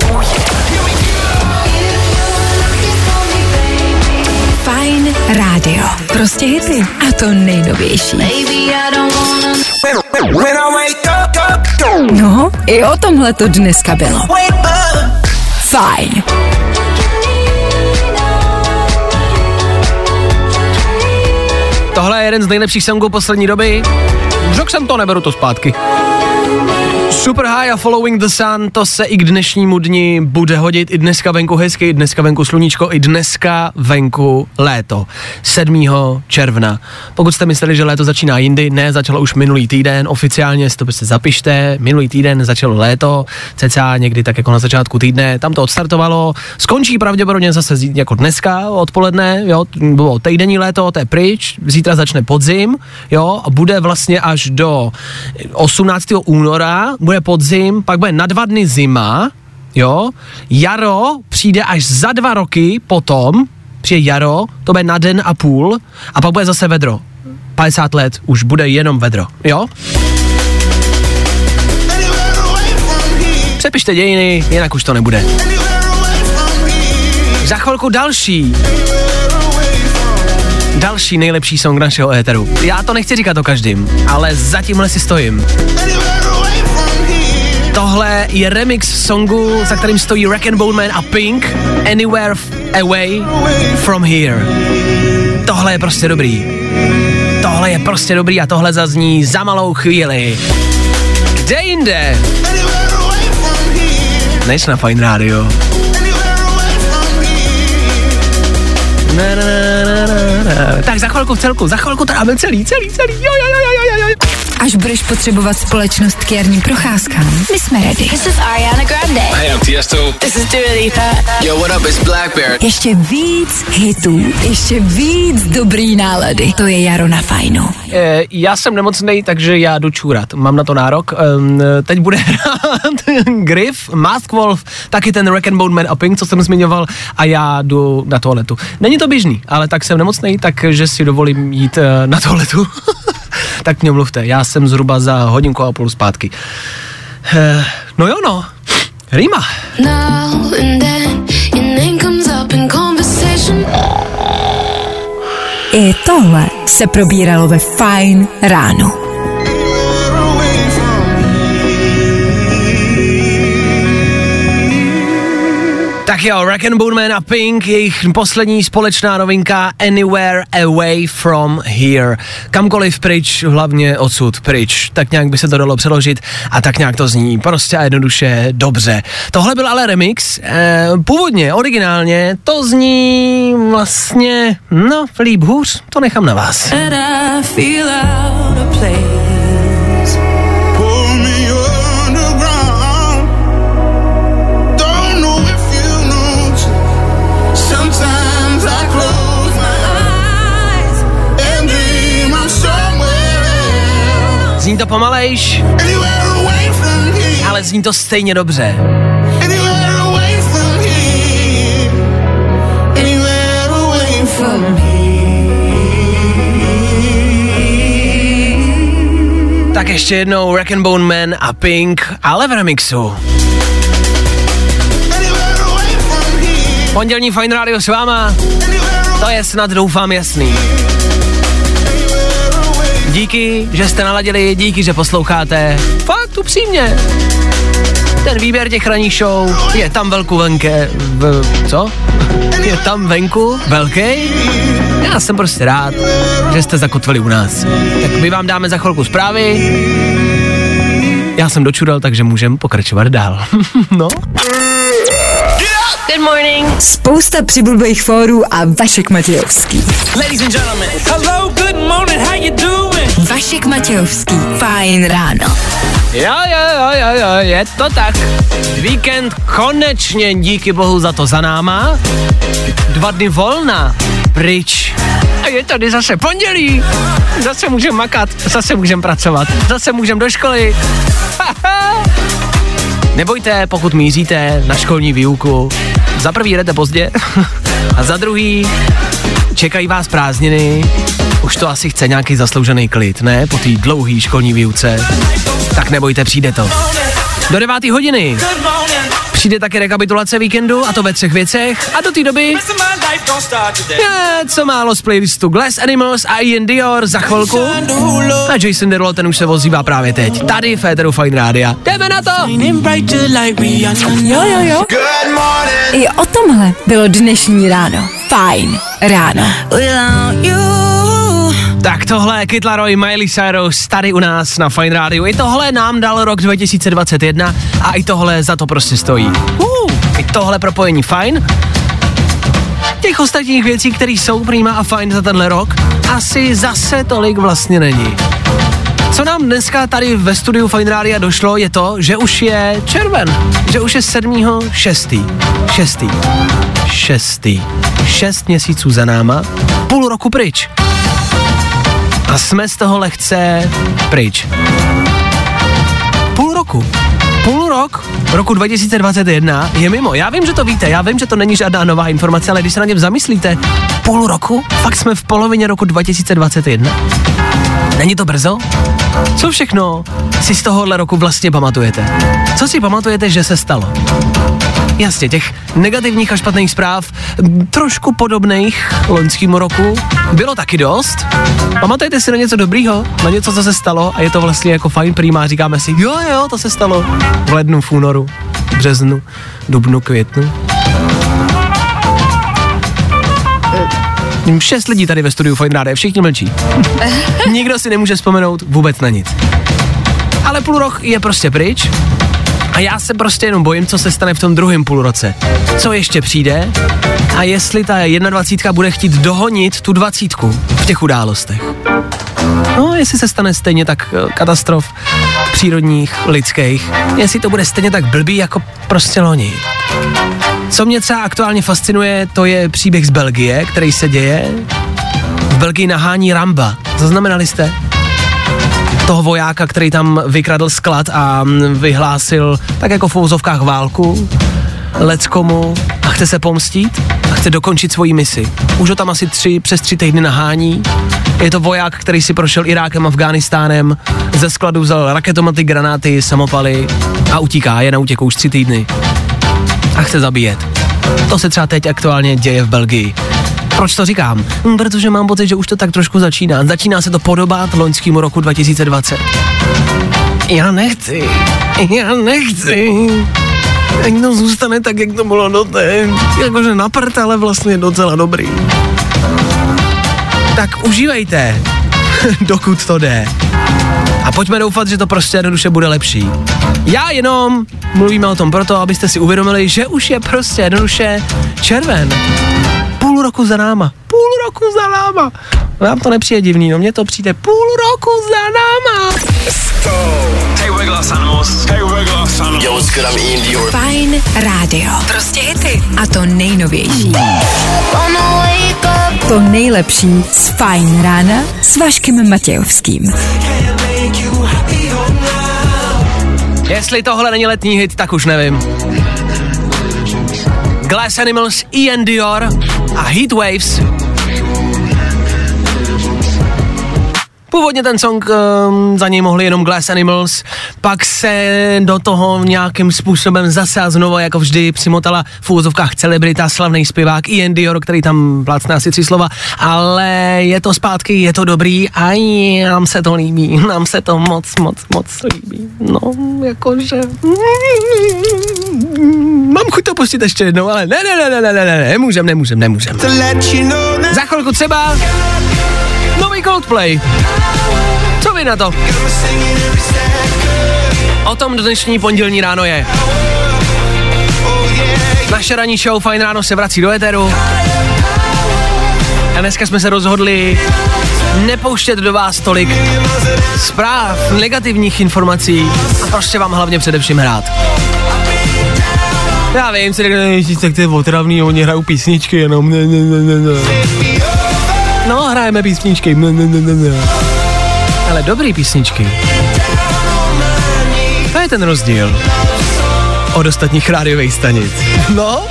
[SPEAKER 2] Fajn Fajn rádio. Prostě hity. A to nejnovější. No, i o tomhle to dneska bylo. Fajn.
[SPEAKER 1] Tohle je jeden z nejlepších songů poslední doby. Řekl jsem to, neberu to zpátky. Super High a Following the Sun, to se i k dnešnímu dni bude hodit. I dneska venku hezky, i dneska venku sluníčko, i dneska venku léto. 7. června. Pokud jste mysleli, že léto začíná jindy, ne, začalo už minulý týden, oficiálně si to prostě zapište, minulý týden začalo léto, cca někdy tak jako na začátku týdne, tam to odstartovalo, skončí pravděpodobně zase jako dneska odpoledne, jo, bylo týdenní léto, to je pryč, zítra začne podzim, jo, a bude vlastně až do 18. února, bude podzim, pak bude na dva dny zima, jo, jaro přijde až za dva roky potom, přijde jaro, to bude na den a půl a pak bude zase vedro. 50 let už bude jenom vedro, jo? Přepište dějiny, jinak už to nebude. Za chvilku další. Další nejlepší song našeho éteru. Já to nechci říkat o každým, ale za tímhle si stojím. Tohle je remix songu, za kterým stojí Rack and Bone Man a Pink, Anywhere Away From Here. Tohle je prostě dobrý. Tohle je prostě dobrý a tohle zazní za malou chvíli. Kde jinde? Než na Fine Radio. Na, na, na. Tak za chvilku v celku, za chvilku to dáme celý, celý, celý. Jo, jo, jo, jo, jo, jo.
[SPEAKER 2] Až budeš potřebovat společnost k jarním procházkám, my jsme ready.
[SPEAKER 7] This is Ariana Grande.
[SPEAKER 3] Hey, I'm Tiesto.
[SPEAKER 7] This is Dua Lipa.
[SPEAKER 3] Yo, what up? It's Blackbear.
[SPEAKER 2] Ještě víc hitů, ještě víc dobrý nálady. To je Jaro na fajnu.
[SPEAKER 1] E, já jsem nemocný, takže já jdu čůrat. Mám na to nárok. Um, teď bude hrát Griff, Mask Wolf, taky ten Rack and Bone Man Upping, co jsem zmiňoval, a já jdu na toaletu. Není to běžný, ale tak jsem nemocný, takže si dovolím jít uh, na toaletu. tak mě mluvte, já jsem zhruba za hodinku a půl zpátky. Uh, no jo no, rýma.
[SPEAKER 2] I tohle se probíralo ve Fajn ráno.
[SPEAKER 1] Tak jo, Rack and Bone Man a Pink, jejich poslední společná novinka Anywhere Away From Here. Kamkoliv pryč, hlavně odsud pryč. Tak nějak by se to dalo přeložit a tak nějak to zní prostě a jednoduše dobře. Tohle byl ale remix, eh, původně, originálně, to zní vlastně, no, líp hůř, to nechám na vás.
[SPEAKER 4] And I feel out of place.
[SPEAKER 1] To pomalejš, ale zní to stejně dobře. Tak ještě jednou Rack and Bone Man a Pink, ale v remixu. Pondělní Fine Radio s váma, to je snad doufám jasný. Díky, že jste naladili, díky, že posloucháte. Fakt upřímně. Ten výběr těch ranních show je tam velku venke, v, co? Je tam venku velký? Já jsem prostě rád, že jste zakotvili u nás. Tak my vám dáme za chvilku zprávy. Já jsem dočural, takže můžeme pokračovat dál. no.
[SPEAKER 7] Good morning.
[SPEAKER 5] Spousta přibulbých fórů a Vašek Matějovský.
[SPEAKER 1] Ladies and gentlemen,
[SPEAKER 4] Hello, good morning, how you doing?
[SPEAKER 2] Vašek Matějovský. Fajn ráno.
[SPEAKER 1] Jo, jo, jo, jo, jo, je to tak. Víkend konečně, díky bohu za to za náma. Dva dny volna, pryč. A je tady zase pondělí. Zase můžeme makat, zase můžeme pracovat, zase můžeme do školy. Nebojte, pokud míříte na školní výuku, za prvý jdete pozdě a za druhý čekají vás prázdniny, už to asi chce nějaký zasloužený klid, ne? Po té dlouhé školní výuce. Tak nebojte, přijde to. Do 9. hodiny Přijde taky rekapitulace víkendu, a to ve třech věcech. A do té doby je co málo z playlistu Glass Animals a Ian Dior za chvilku. A Jason Derulo ten už se ozývá právě teď. Tady v Féteru Fine Rádia. Jdeme na to!
[SPEAKER 5] Jo, jo, jo. I o tomhle bylo dnešní ráno. Fajn ráno.
[SPEAKER 1] Tak tohle je Kid Laroi, Miley Cyrus tady u nás na Fine Radio. I tohle nám dal rok 2021 a i tohle za to prostě stojí. Uh, I tohle propojení fajn. Těch ostatních věcí, které jsou prýma a fajn za tenhle rok, asi zase tolik vlastně není. Co nám dneska tady ve studiu Fine Rádia došlo, je to, že už je červen, že už je 7. 6. 6. 6. 6 měsíců za náma, půl roku pryč. A jsme z toho lehce pryč. Půl roku. Půl rok roku 2021 je mimo. Já vím, že to víte, já vím, že to není žádná nová informace, ale když se na něm zamyslíte, půl roku, fakt jsme v polovině roku 2021. Není to brzo? Co všechno si z tohohle roku vlastně pamatujete? Co si pamatujete, že se stalo? Jasně, těch negativních a špatných zpráv, trošku podobných loňskému roku, bylo taky dost. Pamatujete si na něco dobrýho, na něco, co se stalo a je to vlastně jako fajn prýma, říkáme si, jo, jo, to se stalo v lednu, v únoru, v březnu, dubnu, květnu. Hm, Šest lidí tady ve studiu Fine Radio, všichni mlčí. Nikdo si nemůže vzpomenout vůbec na nic. Ale půl rok je prostě pryč a já se prostě jenom bojím, co se stane v tom druhém půlroce. Co ještě přijde a jestli ta 21 bude chtít dohonit tu 20 v těch událostech. No, jestli se stane stejně tak eh, katastrof přírodních, lidských, jestli to bude stejně tak blbý jako prostě loni. Co mě třeba aktuálně fascinuje, to je příběh z Belgie, který se děje. V Belgii nahání Ramba. Zaznamenali jste? Toho vojáka, který tam vykradl sklad a mm, vyhlásil tak jako v fouzovkách válku leckomu a chce se pomstít a chce dokončit svoji misi. Už ho tam asi tři, přes tři týdny nahání. Je to voják, který si prošel Irákem, Afghánistánem, ze skladu vzal raketomaty, granáty, samopaly a utíká, je na útěku už tři týdny. A chce zabíjet. To se třeba teď aktuálně děje v Belgii. Proč to říkám? Hm, Protože mám pocit, že už to tak trošku začíná. Začíná se to podobat loňskému roku 2020. Já nechci. Já nechci. Ať to zůstane tak, jak to bylo doteď. Jakože na prd, ale vlastně docela dobrý. Tak užívejte, dokud to jde. A pojďme doufat, že to prostě jednoduše bude lepší. Já jenom mluvíme o tom proto, abyste si uvědomili, že už je prostě jednoduše červen. Půl roku za náma. Půl roku za náma. Vám to nepřijde divný, no mně to přijde půl roku za náma.
[SPEAKER 5] Fajn rádio.
[SPEAKER 2] Prostě hity.
[SPEAKER 5] A to nejnovější. To nejlepší z Fajn rána s Vaškem Matějovským.
[SPEAKER 1] Jestli tohle není letní hit, tak už nevím. Glass Animals, Ian Dior a Heat Původně ten song um, za něj mohli jenom Glass Animals, pak se do toho nějakým způsobem zase a znovu, jako vždy, přimotala v úvozovkách celebrita, slavný zpěvák Ian Dior, který tam plácne asi tři slova, ale je to zpátky, je to dobrý a nám se to líbí, nám se to moc, moc, moc líbí. No, jakože... Mám chuť to pustit ještě jednou, ale ne, ne, ne, ne, ne, ne, ne, nemůžem, nemůžem, nemůžem. Za chvilku třeba nový Coldplay. Co vy na to? O tom dnešní pondělní ráno je. Naše ranní show Fajn ráno se vrací do éteru. A dneska jsme se rozhodli nepouštět do vás tolik zpráv, negativních informací a prostě vám hlavně především hrát. Já vím, "Ježiš, tak to je otravný, oni hrajou písničky jenom. Ne, ne, ne, ne, ne. Hrajeme písničky. Ne, ne, ne, ne, ne. Ale dobrý písničky. To je ten rozdíl od ostatních rádiových stanic. No,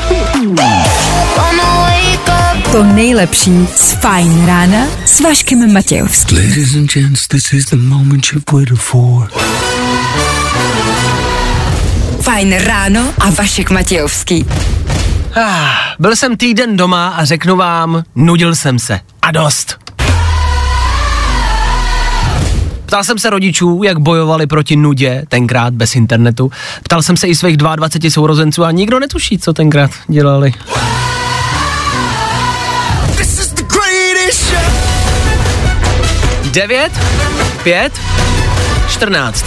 [SPEAKER 5] To nejlepší z Fajn rána s Vaškem Matějovským.
[SPEAKER 6] Ladies and gents, this is the moment you've waited for.
[SPEAKER 2] Fajn ráno a Vašek Matějovský.
[SPEAKER 1] Ah, byl jsem týden doma a řeknu vám, nudil jsem se. A dost. Ptal jsem se rodičů, jak bojovali proti nudě, tenkrát bez internetu. Ptal jsem se i svých 22 sourozenců a nikdo netuší, co tenkrát dělali. 9, 5, 14.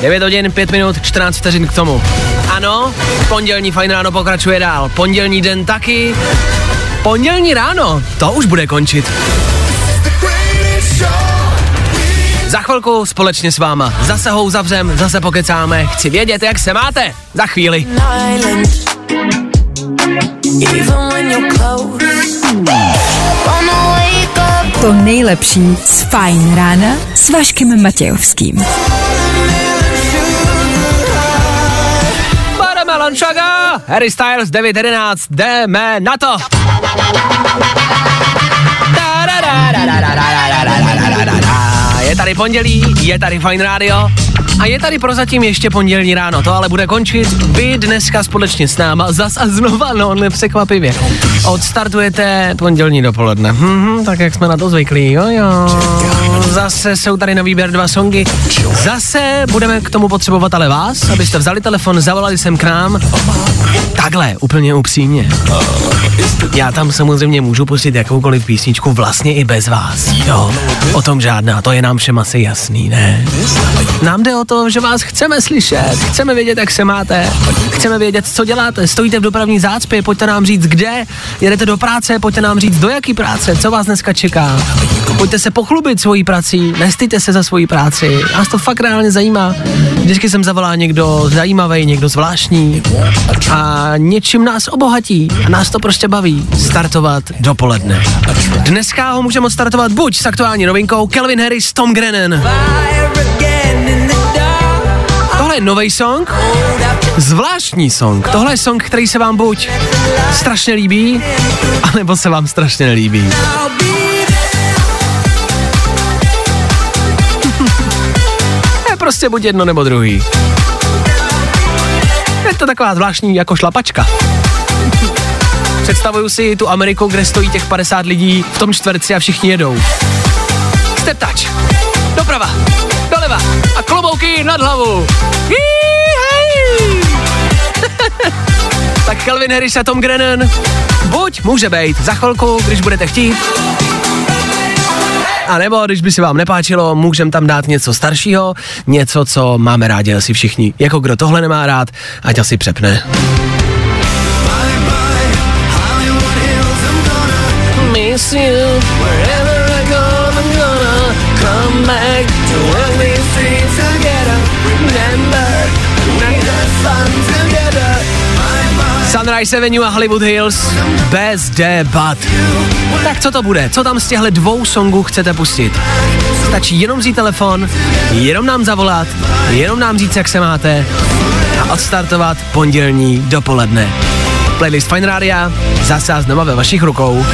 [SPEAKER 1] 9 hodin, 5 minut, 14 vteřin k tomu. Ano, pondělní fajn ráno pokračuje dál. Pondělní den taky. Pondělní ráno, to už bude končit. Za chvilku společně s váma. Zase ho uzavřem, zase pokecáme. Chci vědět, jak se máte. Za chvíli.
[SPEAKER 5] To nejlepší z Fajn rána s Vaškem Matějovským.
[SPEAKER 1] Watermelon Sugar, Harry Styles 911, jdeme na to. Je tady pondělí, je tady Fine Radio a je tady prozatím ještě pondělní ráno. To ale bude končit. Vy dneska společně s náma zas a znova, no nepřekvapivě. Odstartujete pondělní dopoledne. Mhm, tak jak jsme na to zvyklí, jo jo. Zase jsou tady na výběr dva songy. Zase budeme k tomu potřebovat ale vás, abyste vzali telefon, zavolali sem k nám. Takhle, úplně upřímně. Já tam samozřejmě můžu pustit jakoukoliv písničku, vlastně i bez vás. Jo, o tom žádná, to je nám všem asi jasný, ne? Nám jde o to, že vás chceme slyšet, chceme vědět, jak se máte, chceme vědět, co děláte, stojíte v dopravní zácpě, pojďte nám říct, kde, jedete do práce, pojďte nám říct, do jaký práce, co vás dneska čeká. Pojďte se pochlubit svojí prací, nestýte se za svoji práci, nás to fakt reálně zajímá. Vždycky sem zavolá někdo zajímavý, někdo zvláštní a něčím nás obohatí a nás to prostě baví startovat dopoledne. Dneska ho můžeme odstartovat buď s aktuální novinkou Kelvin Harris, Tom Grennan. Tohle je nový song, zvláštní song. Tohle je song, který se vám buď strašně líbí, anebo se vám strašně nelíbí. je prostě buď jedno nebo druhý. Je to taková zvláštní jako šlapačka. Představuju si tu Ameriku, kde stojí těch 50 lidí v tom čtverci a všichni jedou. Step touch. Doprava, doleva a klobouky nad hlavu. Tak Calvin Harris a Tom Grennan. Buď může být za chvilku, když budete chtít. A nebo, když by se vám nepáčilo, můžeme tam dát něco staršího, něco, co máme rádi asi všichni. Jako kdo tohle nemá rád, ať asi přepne. Miss you, Sunrise Avenue a Hollywood Hills bez debat. Tak co to bude? Co tam z těchto dvou songů chcete pustit? Stačí jenom vzít telefon, jenom nám zavolat, jenom nám říct, jak se máte a odstartovat pondělní dopoledne. Playlist Fine Rádia zase znova ve vašich rukou.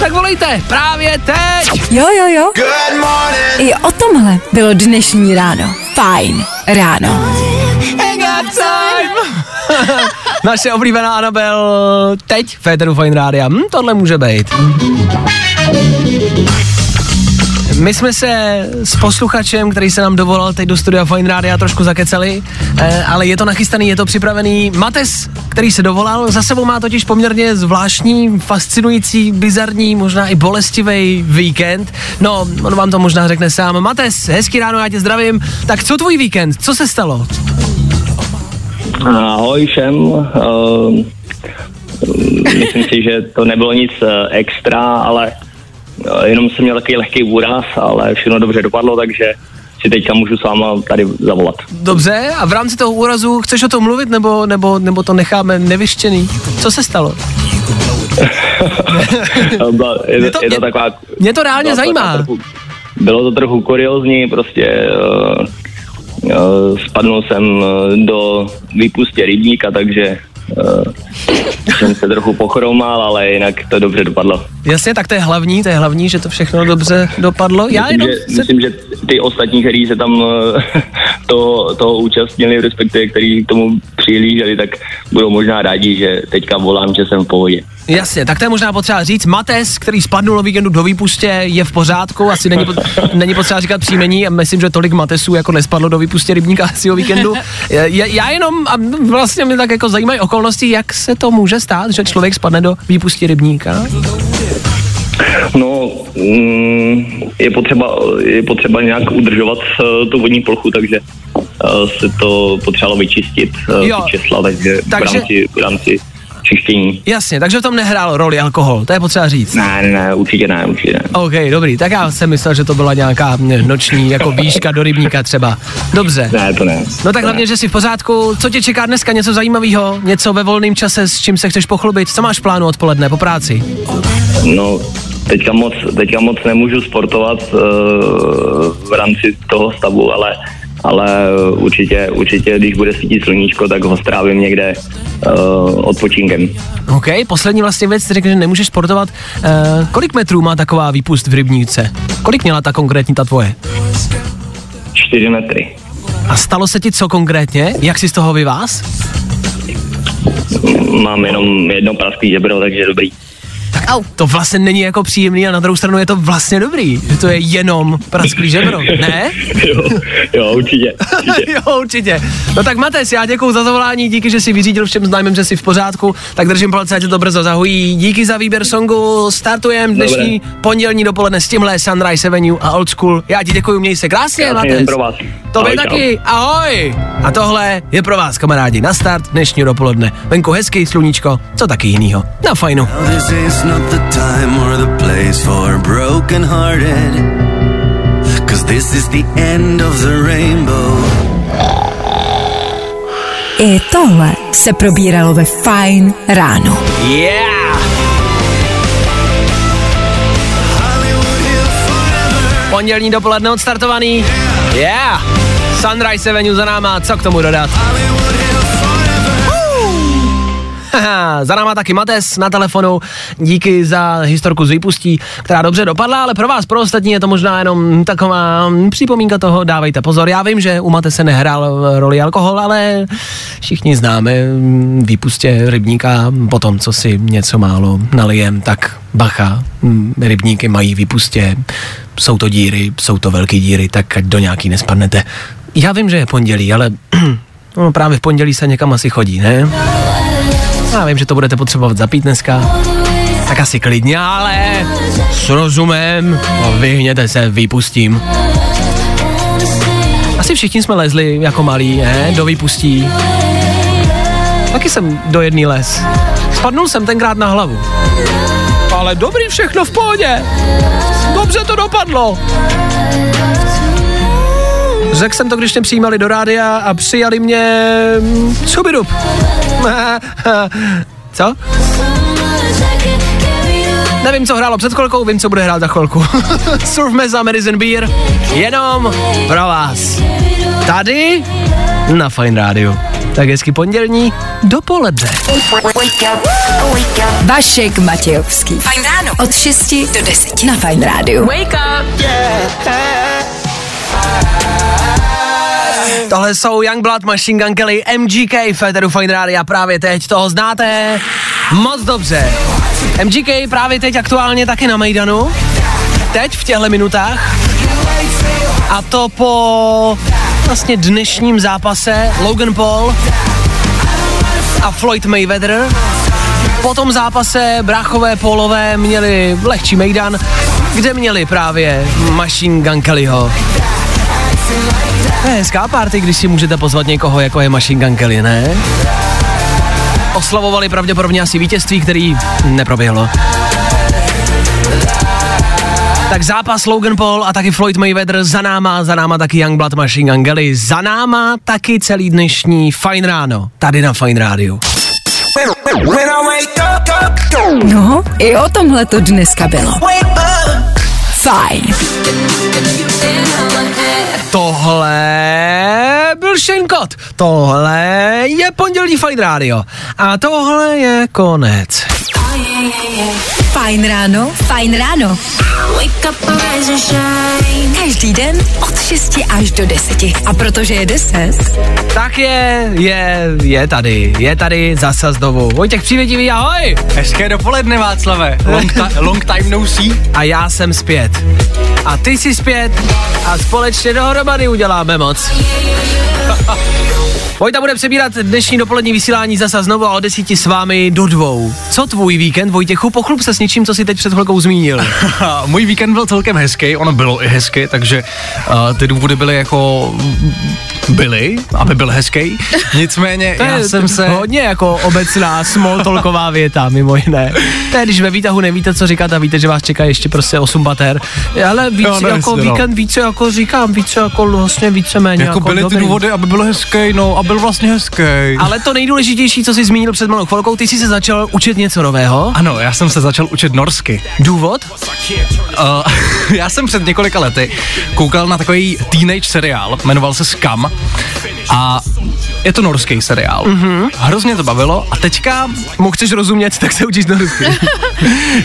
[SPEAKER 1] Tak volejte právě teď!
[SPEAKER 5] Jo, jo, jo.
[SPEAKER 4] Good morning.
[SPEAKER 5] I o tomhle bylo dnešní ráno. Fajn ráno.
[SPEAKER 1] Naše oblíbená Anabel teď v Féteru Fine Rádia. Hm, tohle může být. My jsme se s posluchačem, který se nám dovolal teď do studia Fine Rádia trošku zakecali, eh, ale je to nachystaný, je to připravený. Mates, který se dovolal, za sebou má totiž poměrně zvláštní, fascinující, bizarní, možná i bolestivý víkend. No, on vám to možná řekne sám. Mates, hezký ráno, já tě zdravím. Tak co tvůj víkend? Co se stalo?
[SPEAKER 11] Ahoj všem. Uh, myslím si, že to nebylo nic uh, extra, ale uh, jenom jsem měl takový lehký úraz, ale všechno dobře dopadlo, takže si teďka můžu s váma tady zavolat.
[SPEAKER 1] Dobře, a v rámci toho úrazu chceš o tom mluvit, nebo, nebo, nebo to necháme nevyštěný? Co se stalo?
[SPEAKER 11] Je,
[SPEAKER 1] Mě
[SPEAKER 11] to, je to taková...
[SPEAKER 1] Mě to reálně zajímá.
[SPEAKER 11] Trochu, bylo to trochu kuriozní, prostě uh, spadnul jsem uh, do výpustě rybníka, takže uh, jsem se trochu pochromal, ale jinak to dobře dopadlo.
[SPEAKER 1] Jasně, tak to je hlavní, to je hlavní, že to všechno dobře dopadlo. Já
[SPEAKER 11] myslím,
[SPEAKER 1] jenom
[SPEAKER 11] že,
[SPEAKER 1] se...
[SPEAKER 11] myslím, že ty ostatní, který se tam to, toho účastnili, respektive který k tomu přihlíželi, tak budou možná rádi, že teďka volám, že jsem v pohodě.
[SPEAKER 1] Jasně, tak to je možná potřeba říct. Mates, který spadnul o víkendu do výpustě, je v pořádku, asi není, pot, není potřeba říkat příjmení a myslím, že tolik Matesů jako nespadlo do výpustě rybníka asi o víkendu. Já, já jenom, a vlastně mě tak jako zajímají okolnosti, jak se to může stát, že člověk spadne do výpustí rybníka?
[SPEAKER 11] No, mm, je potřeba, je potřeba nějak udržovat uh, tu vodní plochu, takže uh, se to potřebovalo vyčistit, uh,
[SPEAKER 1] Jo.
[SPEAKER 11] ty česla, takže,
[SPEAKER 1] Takže-
[SPEAKER 11] v rámci, v rámci čištění.
[SPEAKER 1] Jasně, takže v tom nehrál roli alkohol, to je potřeba říct.
[SPEAKER 11] Ne, ne, ne, určitě ne, určitě ne.
[SPEAKER 1] OK, dobrý, tak já jsem myslel, že to byla nějaká mm, noční jako výška do rybníka třeba. Dobře.
[SPEAKER 11] Ne, to ne.
[SPEAKER 1] No tak hlavně, že jsi v pořádku. Co tě čeká dneska? Něco zajímavého? Něco ve volném čase, s čím se chceš pochlubit? Co máš v plánu odpoledne po práci?
[SPEAKER 11] No, teďka moc, teďka moc nemůžu sportovat uh, v rámci toho stavu, ale ale určitě, určitě, když bude svítit sluníčko, tak ho strávím někde uh, odpočinkem.
[SPEAKER 1] OK, poslední vlastně věc, řekl, že nemůžeš sportovat. Uh, kolik metrů má taková výpust v rybníce? Kolik měla ta konkrétní ta tvoje?
[SPEAKER 11] 4 metry.
[SPEAKER 1] A stalo se ti co konkrétně? Jak jsi z toho vyvás?
[SPEAKER 11] Mám jenom jedno prasklý žebro, takže dobrý.
[SPEAKER 1] Tak au. to vlastně není jako příjemný a na druhou stranu je to vlastně dobrý, že to je jenom prasklý žebro, ne?
[SPEAKER 11] jo, jo, určitě. určitě.
[SPEAKER 1] jo, určitě. No tak Mates, já děkuji za zavolání, díky, že jsi vyřídil všem známým, že jsi v pořádku, tak držím palce, ať to brzo zahojí. Díky za výběr songu, startujeme dnešní pondělní dopoledne s tímhle Sunrise Avenue a Old School. Já ti děkuji, měj se krásně,
[SPEAKER 11] Krásný
[SPEAKER 1] Mates.
[SPEAKER 11] pro vás.
[SPEAKER 1] Tobě
[SPEAKER 11] Ahoj,
[SPEAKER 1] taky, ahoj. A tohle je pro vás, kamarádi, na start dnešního dopoledne. Venku hezky, sluníčko, co taky jinýho. Na fajnu.
[SPEAKER 6] Is not the time or the place for broken hearted. Cause this is the end of the rainbow.
[SPEAKER 5] I tohle se probíralo ve Fine ráno.
[SPEAKER 1] Yeah! Pondělní dopoledne odstartovaný. Yeah! Sunrise Avenue za náma, co k tomu dodat? Haha, za náma taky Mates na telefonu, díky za historku z výpustí, která dobře dopadla, ale pro vás, pro ostatní je to možná jenom taková připomínka toho, dávejte pozor. Já vím, že u Matese nehrál roli alkohol, ale všichni známe výpustě rybníka po tom, co si něco málo nalijem, tak bacha, rybníky mají výpustě, jsou to díry, jsou to velké díry, tak ať do nějaký nespadnete. Já vím, že je pondělí, ale no, právě v pondělí se někam asi chodí, ne? Já vím, že to budete potřebovat zapít dneska. Tak asi klidně, ale s rozumem a vyhněte se výpustím. Asi všichni jsme lezli jako malí, ne? Do výpustí. Taky jsem do jedný les. Spadnul jsem tenkrát na hlavu. Ale dobrý všechno v pohodě. Dobře to dopadlo. Řekl jsem to, když mě přijímali do rádia a přijali mě... Cubidup. Co? Nevím, co hrálo před chvilkou, vím, co bude hrát za chvilku. Surf Meza, Medicine Beer, jenom pro vás. Tady na Fine Radio. Tak hezky pondělní dopoledne.
[SPEAKER 5] Vašek Matějovský. Fajn ráno. Od 6 do 10 na Fajn rádiu.
[SPEAKER 1] Wake up! Tohle jsou Youngblood, Machine Gun Kelly, MGK, Federu Fine Radio právě teď, toho znáte moc dobře. MGK právě teď aktuálně taky na Mejdanu, teď v těchto minutách. A to po vlastně dnešním zápase Logan Paul a Floyd Mayweather. Po tom zápase bráchové Paulové měli lehčí mejdan, kde měli právě Machine Gun Kellyho. To je hezká party, když si můžete pozvat někoho, jako je Machine Gun Kelly, ne? Oslavovali pravděpodobně asi vítězství, který neproběhlo. Tak zápas Logan Paul a taky Floyd Mayweather za náma, za náma taky Youngblood Machine Gun Kelly, za náma taky celý dnešní Fine Ráno, tady na Fine Rádiu.
[SPEAKER 5] No, i o tomhle to dneska bylo. Fajn.
[SPEAKER 1] Tohle byl Shane tohle je pondělní Fine Radio a tohle je konec.
[SPEAKER 5] Fajn ráno, fajn ráno. Každý den
[SPEAKER 2] od 6 až do 10. A protože je 10,
[SPEAKER 1] Tak je, je, je tady, je tady zase znovu. Vojtěch Přivědivý, ahoj!
[SPEAKER 12] Hezké dopoledne, Václave. Long, ta- long time no see.
[SPEAKER 1] A já jsem zpět. A ty jsi zpět a společně dohromady uděláme moc. Vojta bude přebírat dnešní dopolední vysílání zase znovu a o desíti s vámi do dvou. Co tvůj víkend, Vojtěchu? Pochlup se s něčím, co si teď před chvilkou zmínil.
[SPEAKER 12] Můj víkend byl celkem hezký, ono bylo i hezky, takže uh, ty důvody byly jako byly, aby byl hezký. Nicméně
[SPEAKER 1] To
[SPEAKER 12] já
[SPEAKER 1] je
[SPEAKER 12] jsem se...
[SPEAKER 1] hodně jako obecná smalltalková věta, mimo jiné. To je, když ve výtahu nevíte, co říkat a víte, že vás čeká ještě prostě 8 bater. Ale víc
[SPEAKER 12] Jo, no,
[SPEAKER 1] jako
[SPEAKER 12] jasně, no.
[SPEAKER 1] víkend, více jako říkám, více jako vlastně více méně.
[SPEAKER 12] Jako byly ty
[SPEAKER 1] dobrý.
[SPEAKER 12] důvody, aby byl hezký, no a byl vlastně hezký.
[SPEAKER 1] Ale to nejdůležitější, co jsi zmínil před malou chvilkou, ty jsi se začal učit něco nového.
[SPEAKER 12] Ano, já jsem se začal učit norsky.
[SPEAKER 1] Důvod?
[SPEAKER 12] Uh, já jsem před několika lety koukal na takový teenage seriál, jmenoval se Scam Fit. A je to norský seriál. Mm-hmm. Hrozně to bavilo a teďka...
[SPEAKER 1] Mu chceš rozumět, tak se učíš norsky.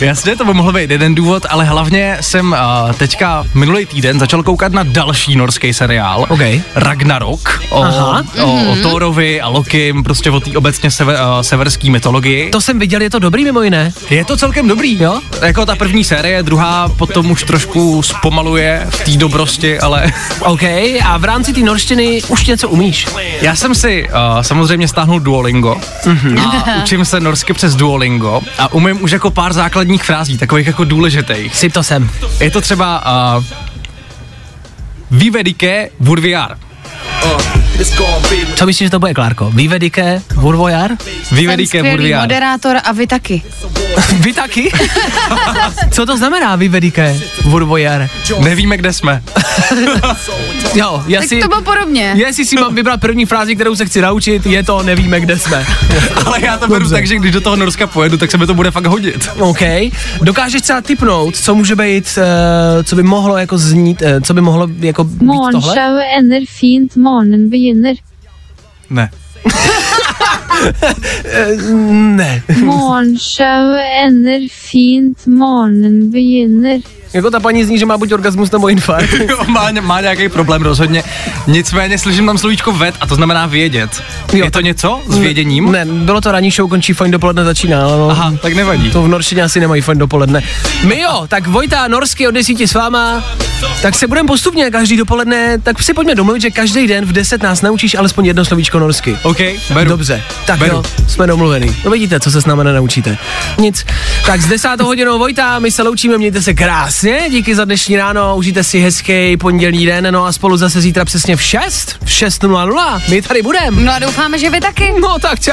[SPEAKER 12] Jasně, to by mohl být jeden důvod, ale hlavně jsem uh, teďka minulý týden začal koukat na další norský seriál.
[SPEAKER 1] Okay.
[SPEAKER 12] Ragnarok o,
[SPEAKER 1] Aha.
[SPEAKER 12] o, o Thorovi a Lokim, prostě o té obecně sever, uh, severské mytologii.
[SPEAKER 1] To jsem viděl, je to dobrý mimo jiné.
[SPEAKER 12] Je to celkem dobrý,
[SPEAKER 1] jo?
[SPEAKER 12] Jako ta první série, druhá potom už trošku zpomaluje v té dobrosti, ale...
[SPEAKER 1] OK, a v rámci té norštiny už něco umíš?
[SPEAKER 12] Já jsem si uh, samozřejmě stáhnul Duolingo
[SPEAKER 1] Mhm.
[SPEAKER 12] a učím se norsky přes Duolingo a umím už jako pár základních frází, takových jako důležitých.
[SPEAKER 1] Si to sem.
[SPEAKER 12] Je to třeba uh, Vivedike Vurviar.
[SPEAKER 1] Co myslíš, že to bude, Klárko? Vývedike, Vurvojar?
[SPEAKER 12] Vivedike Vurviar.
[SPEAKER 10] moderátor a vy taky.
[SPEAKER 1] Vy taky? Co to znamená Vivedike, Vurvojar?
[SPEAKER 12] Nevíme, kde jsme.
[SPEAKER 1] Jo, já
[SPEAKER 10] Tak
[SPEAKER 1] si...
[SPEAKER 10] to bylo podobně.
[SPEAKER 1] Jestli si mám vybrat první frázi, kterou se chci naučit, je to nevíme, kde jsme.
[SPEAKER 12] Ale já to beru tak, že když do toho Norska pojedu, tak se mi to bude fakt hodit.
[SPEAKER 1] OK. Dokážeš třeba typnout, co může být, uh, co by mohlo jako znít, uh, co by mohlo jako být tohle?
[SPEAKER 13] Morgenshowet ender fint, begynner.
[SPEAKER 12] Ne.
[SPEAKER 1] Ne.
[SPEAKER 13] Morgenshowet ender fint, morgenen begynner.
[SPEAKER 1] Jako ta paní zní, že má buď orgasmus nebo infarkt.
[SPEAKER 12] má, má nějaký problém rozhodně. Nicméně slyším tam slovíčko ved a to znamená vědět. Jo, je to něco s věděním?
[SPEAKER 1] Ne, bylo to ranní show, končí fajn dopoledne začíná. No.
[SPEAKER 12] Aha, tak nevadí.
[SPEAKER 1] To v norštině asi nemají fajn dopoledne. My jo, tak Vojta Norsky od desíti s váma, tak se budeme postupně každý dopoledne, tak si pojďme domluvit, že každý den v 10 nás naučíš alespoň jedno slovíčko norsky.
[SPEAKER 12] OK, beru.
[SPEAKER 1] Dobře, tak
[SPEAKER 12] Beru.
[SPEAKER 1] jo, jsme domluvený. No vidíte, co se s námi nenaučíte. Nic. Tak s desátou hodinou Vojta, my se loučíme, mějte se krásně, díky za dnešní ráno, užijte si hezký pondělí den, no a spolu zase zítra přesně v 6, v 6.00, my tady budeme.
[SPEAKER 10] No a doufáme, že vy taky.
[SPEAKER 1] No tak čau.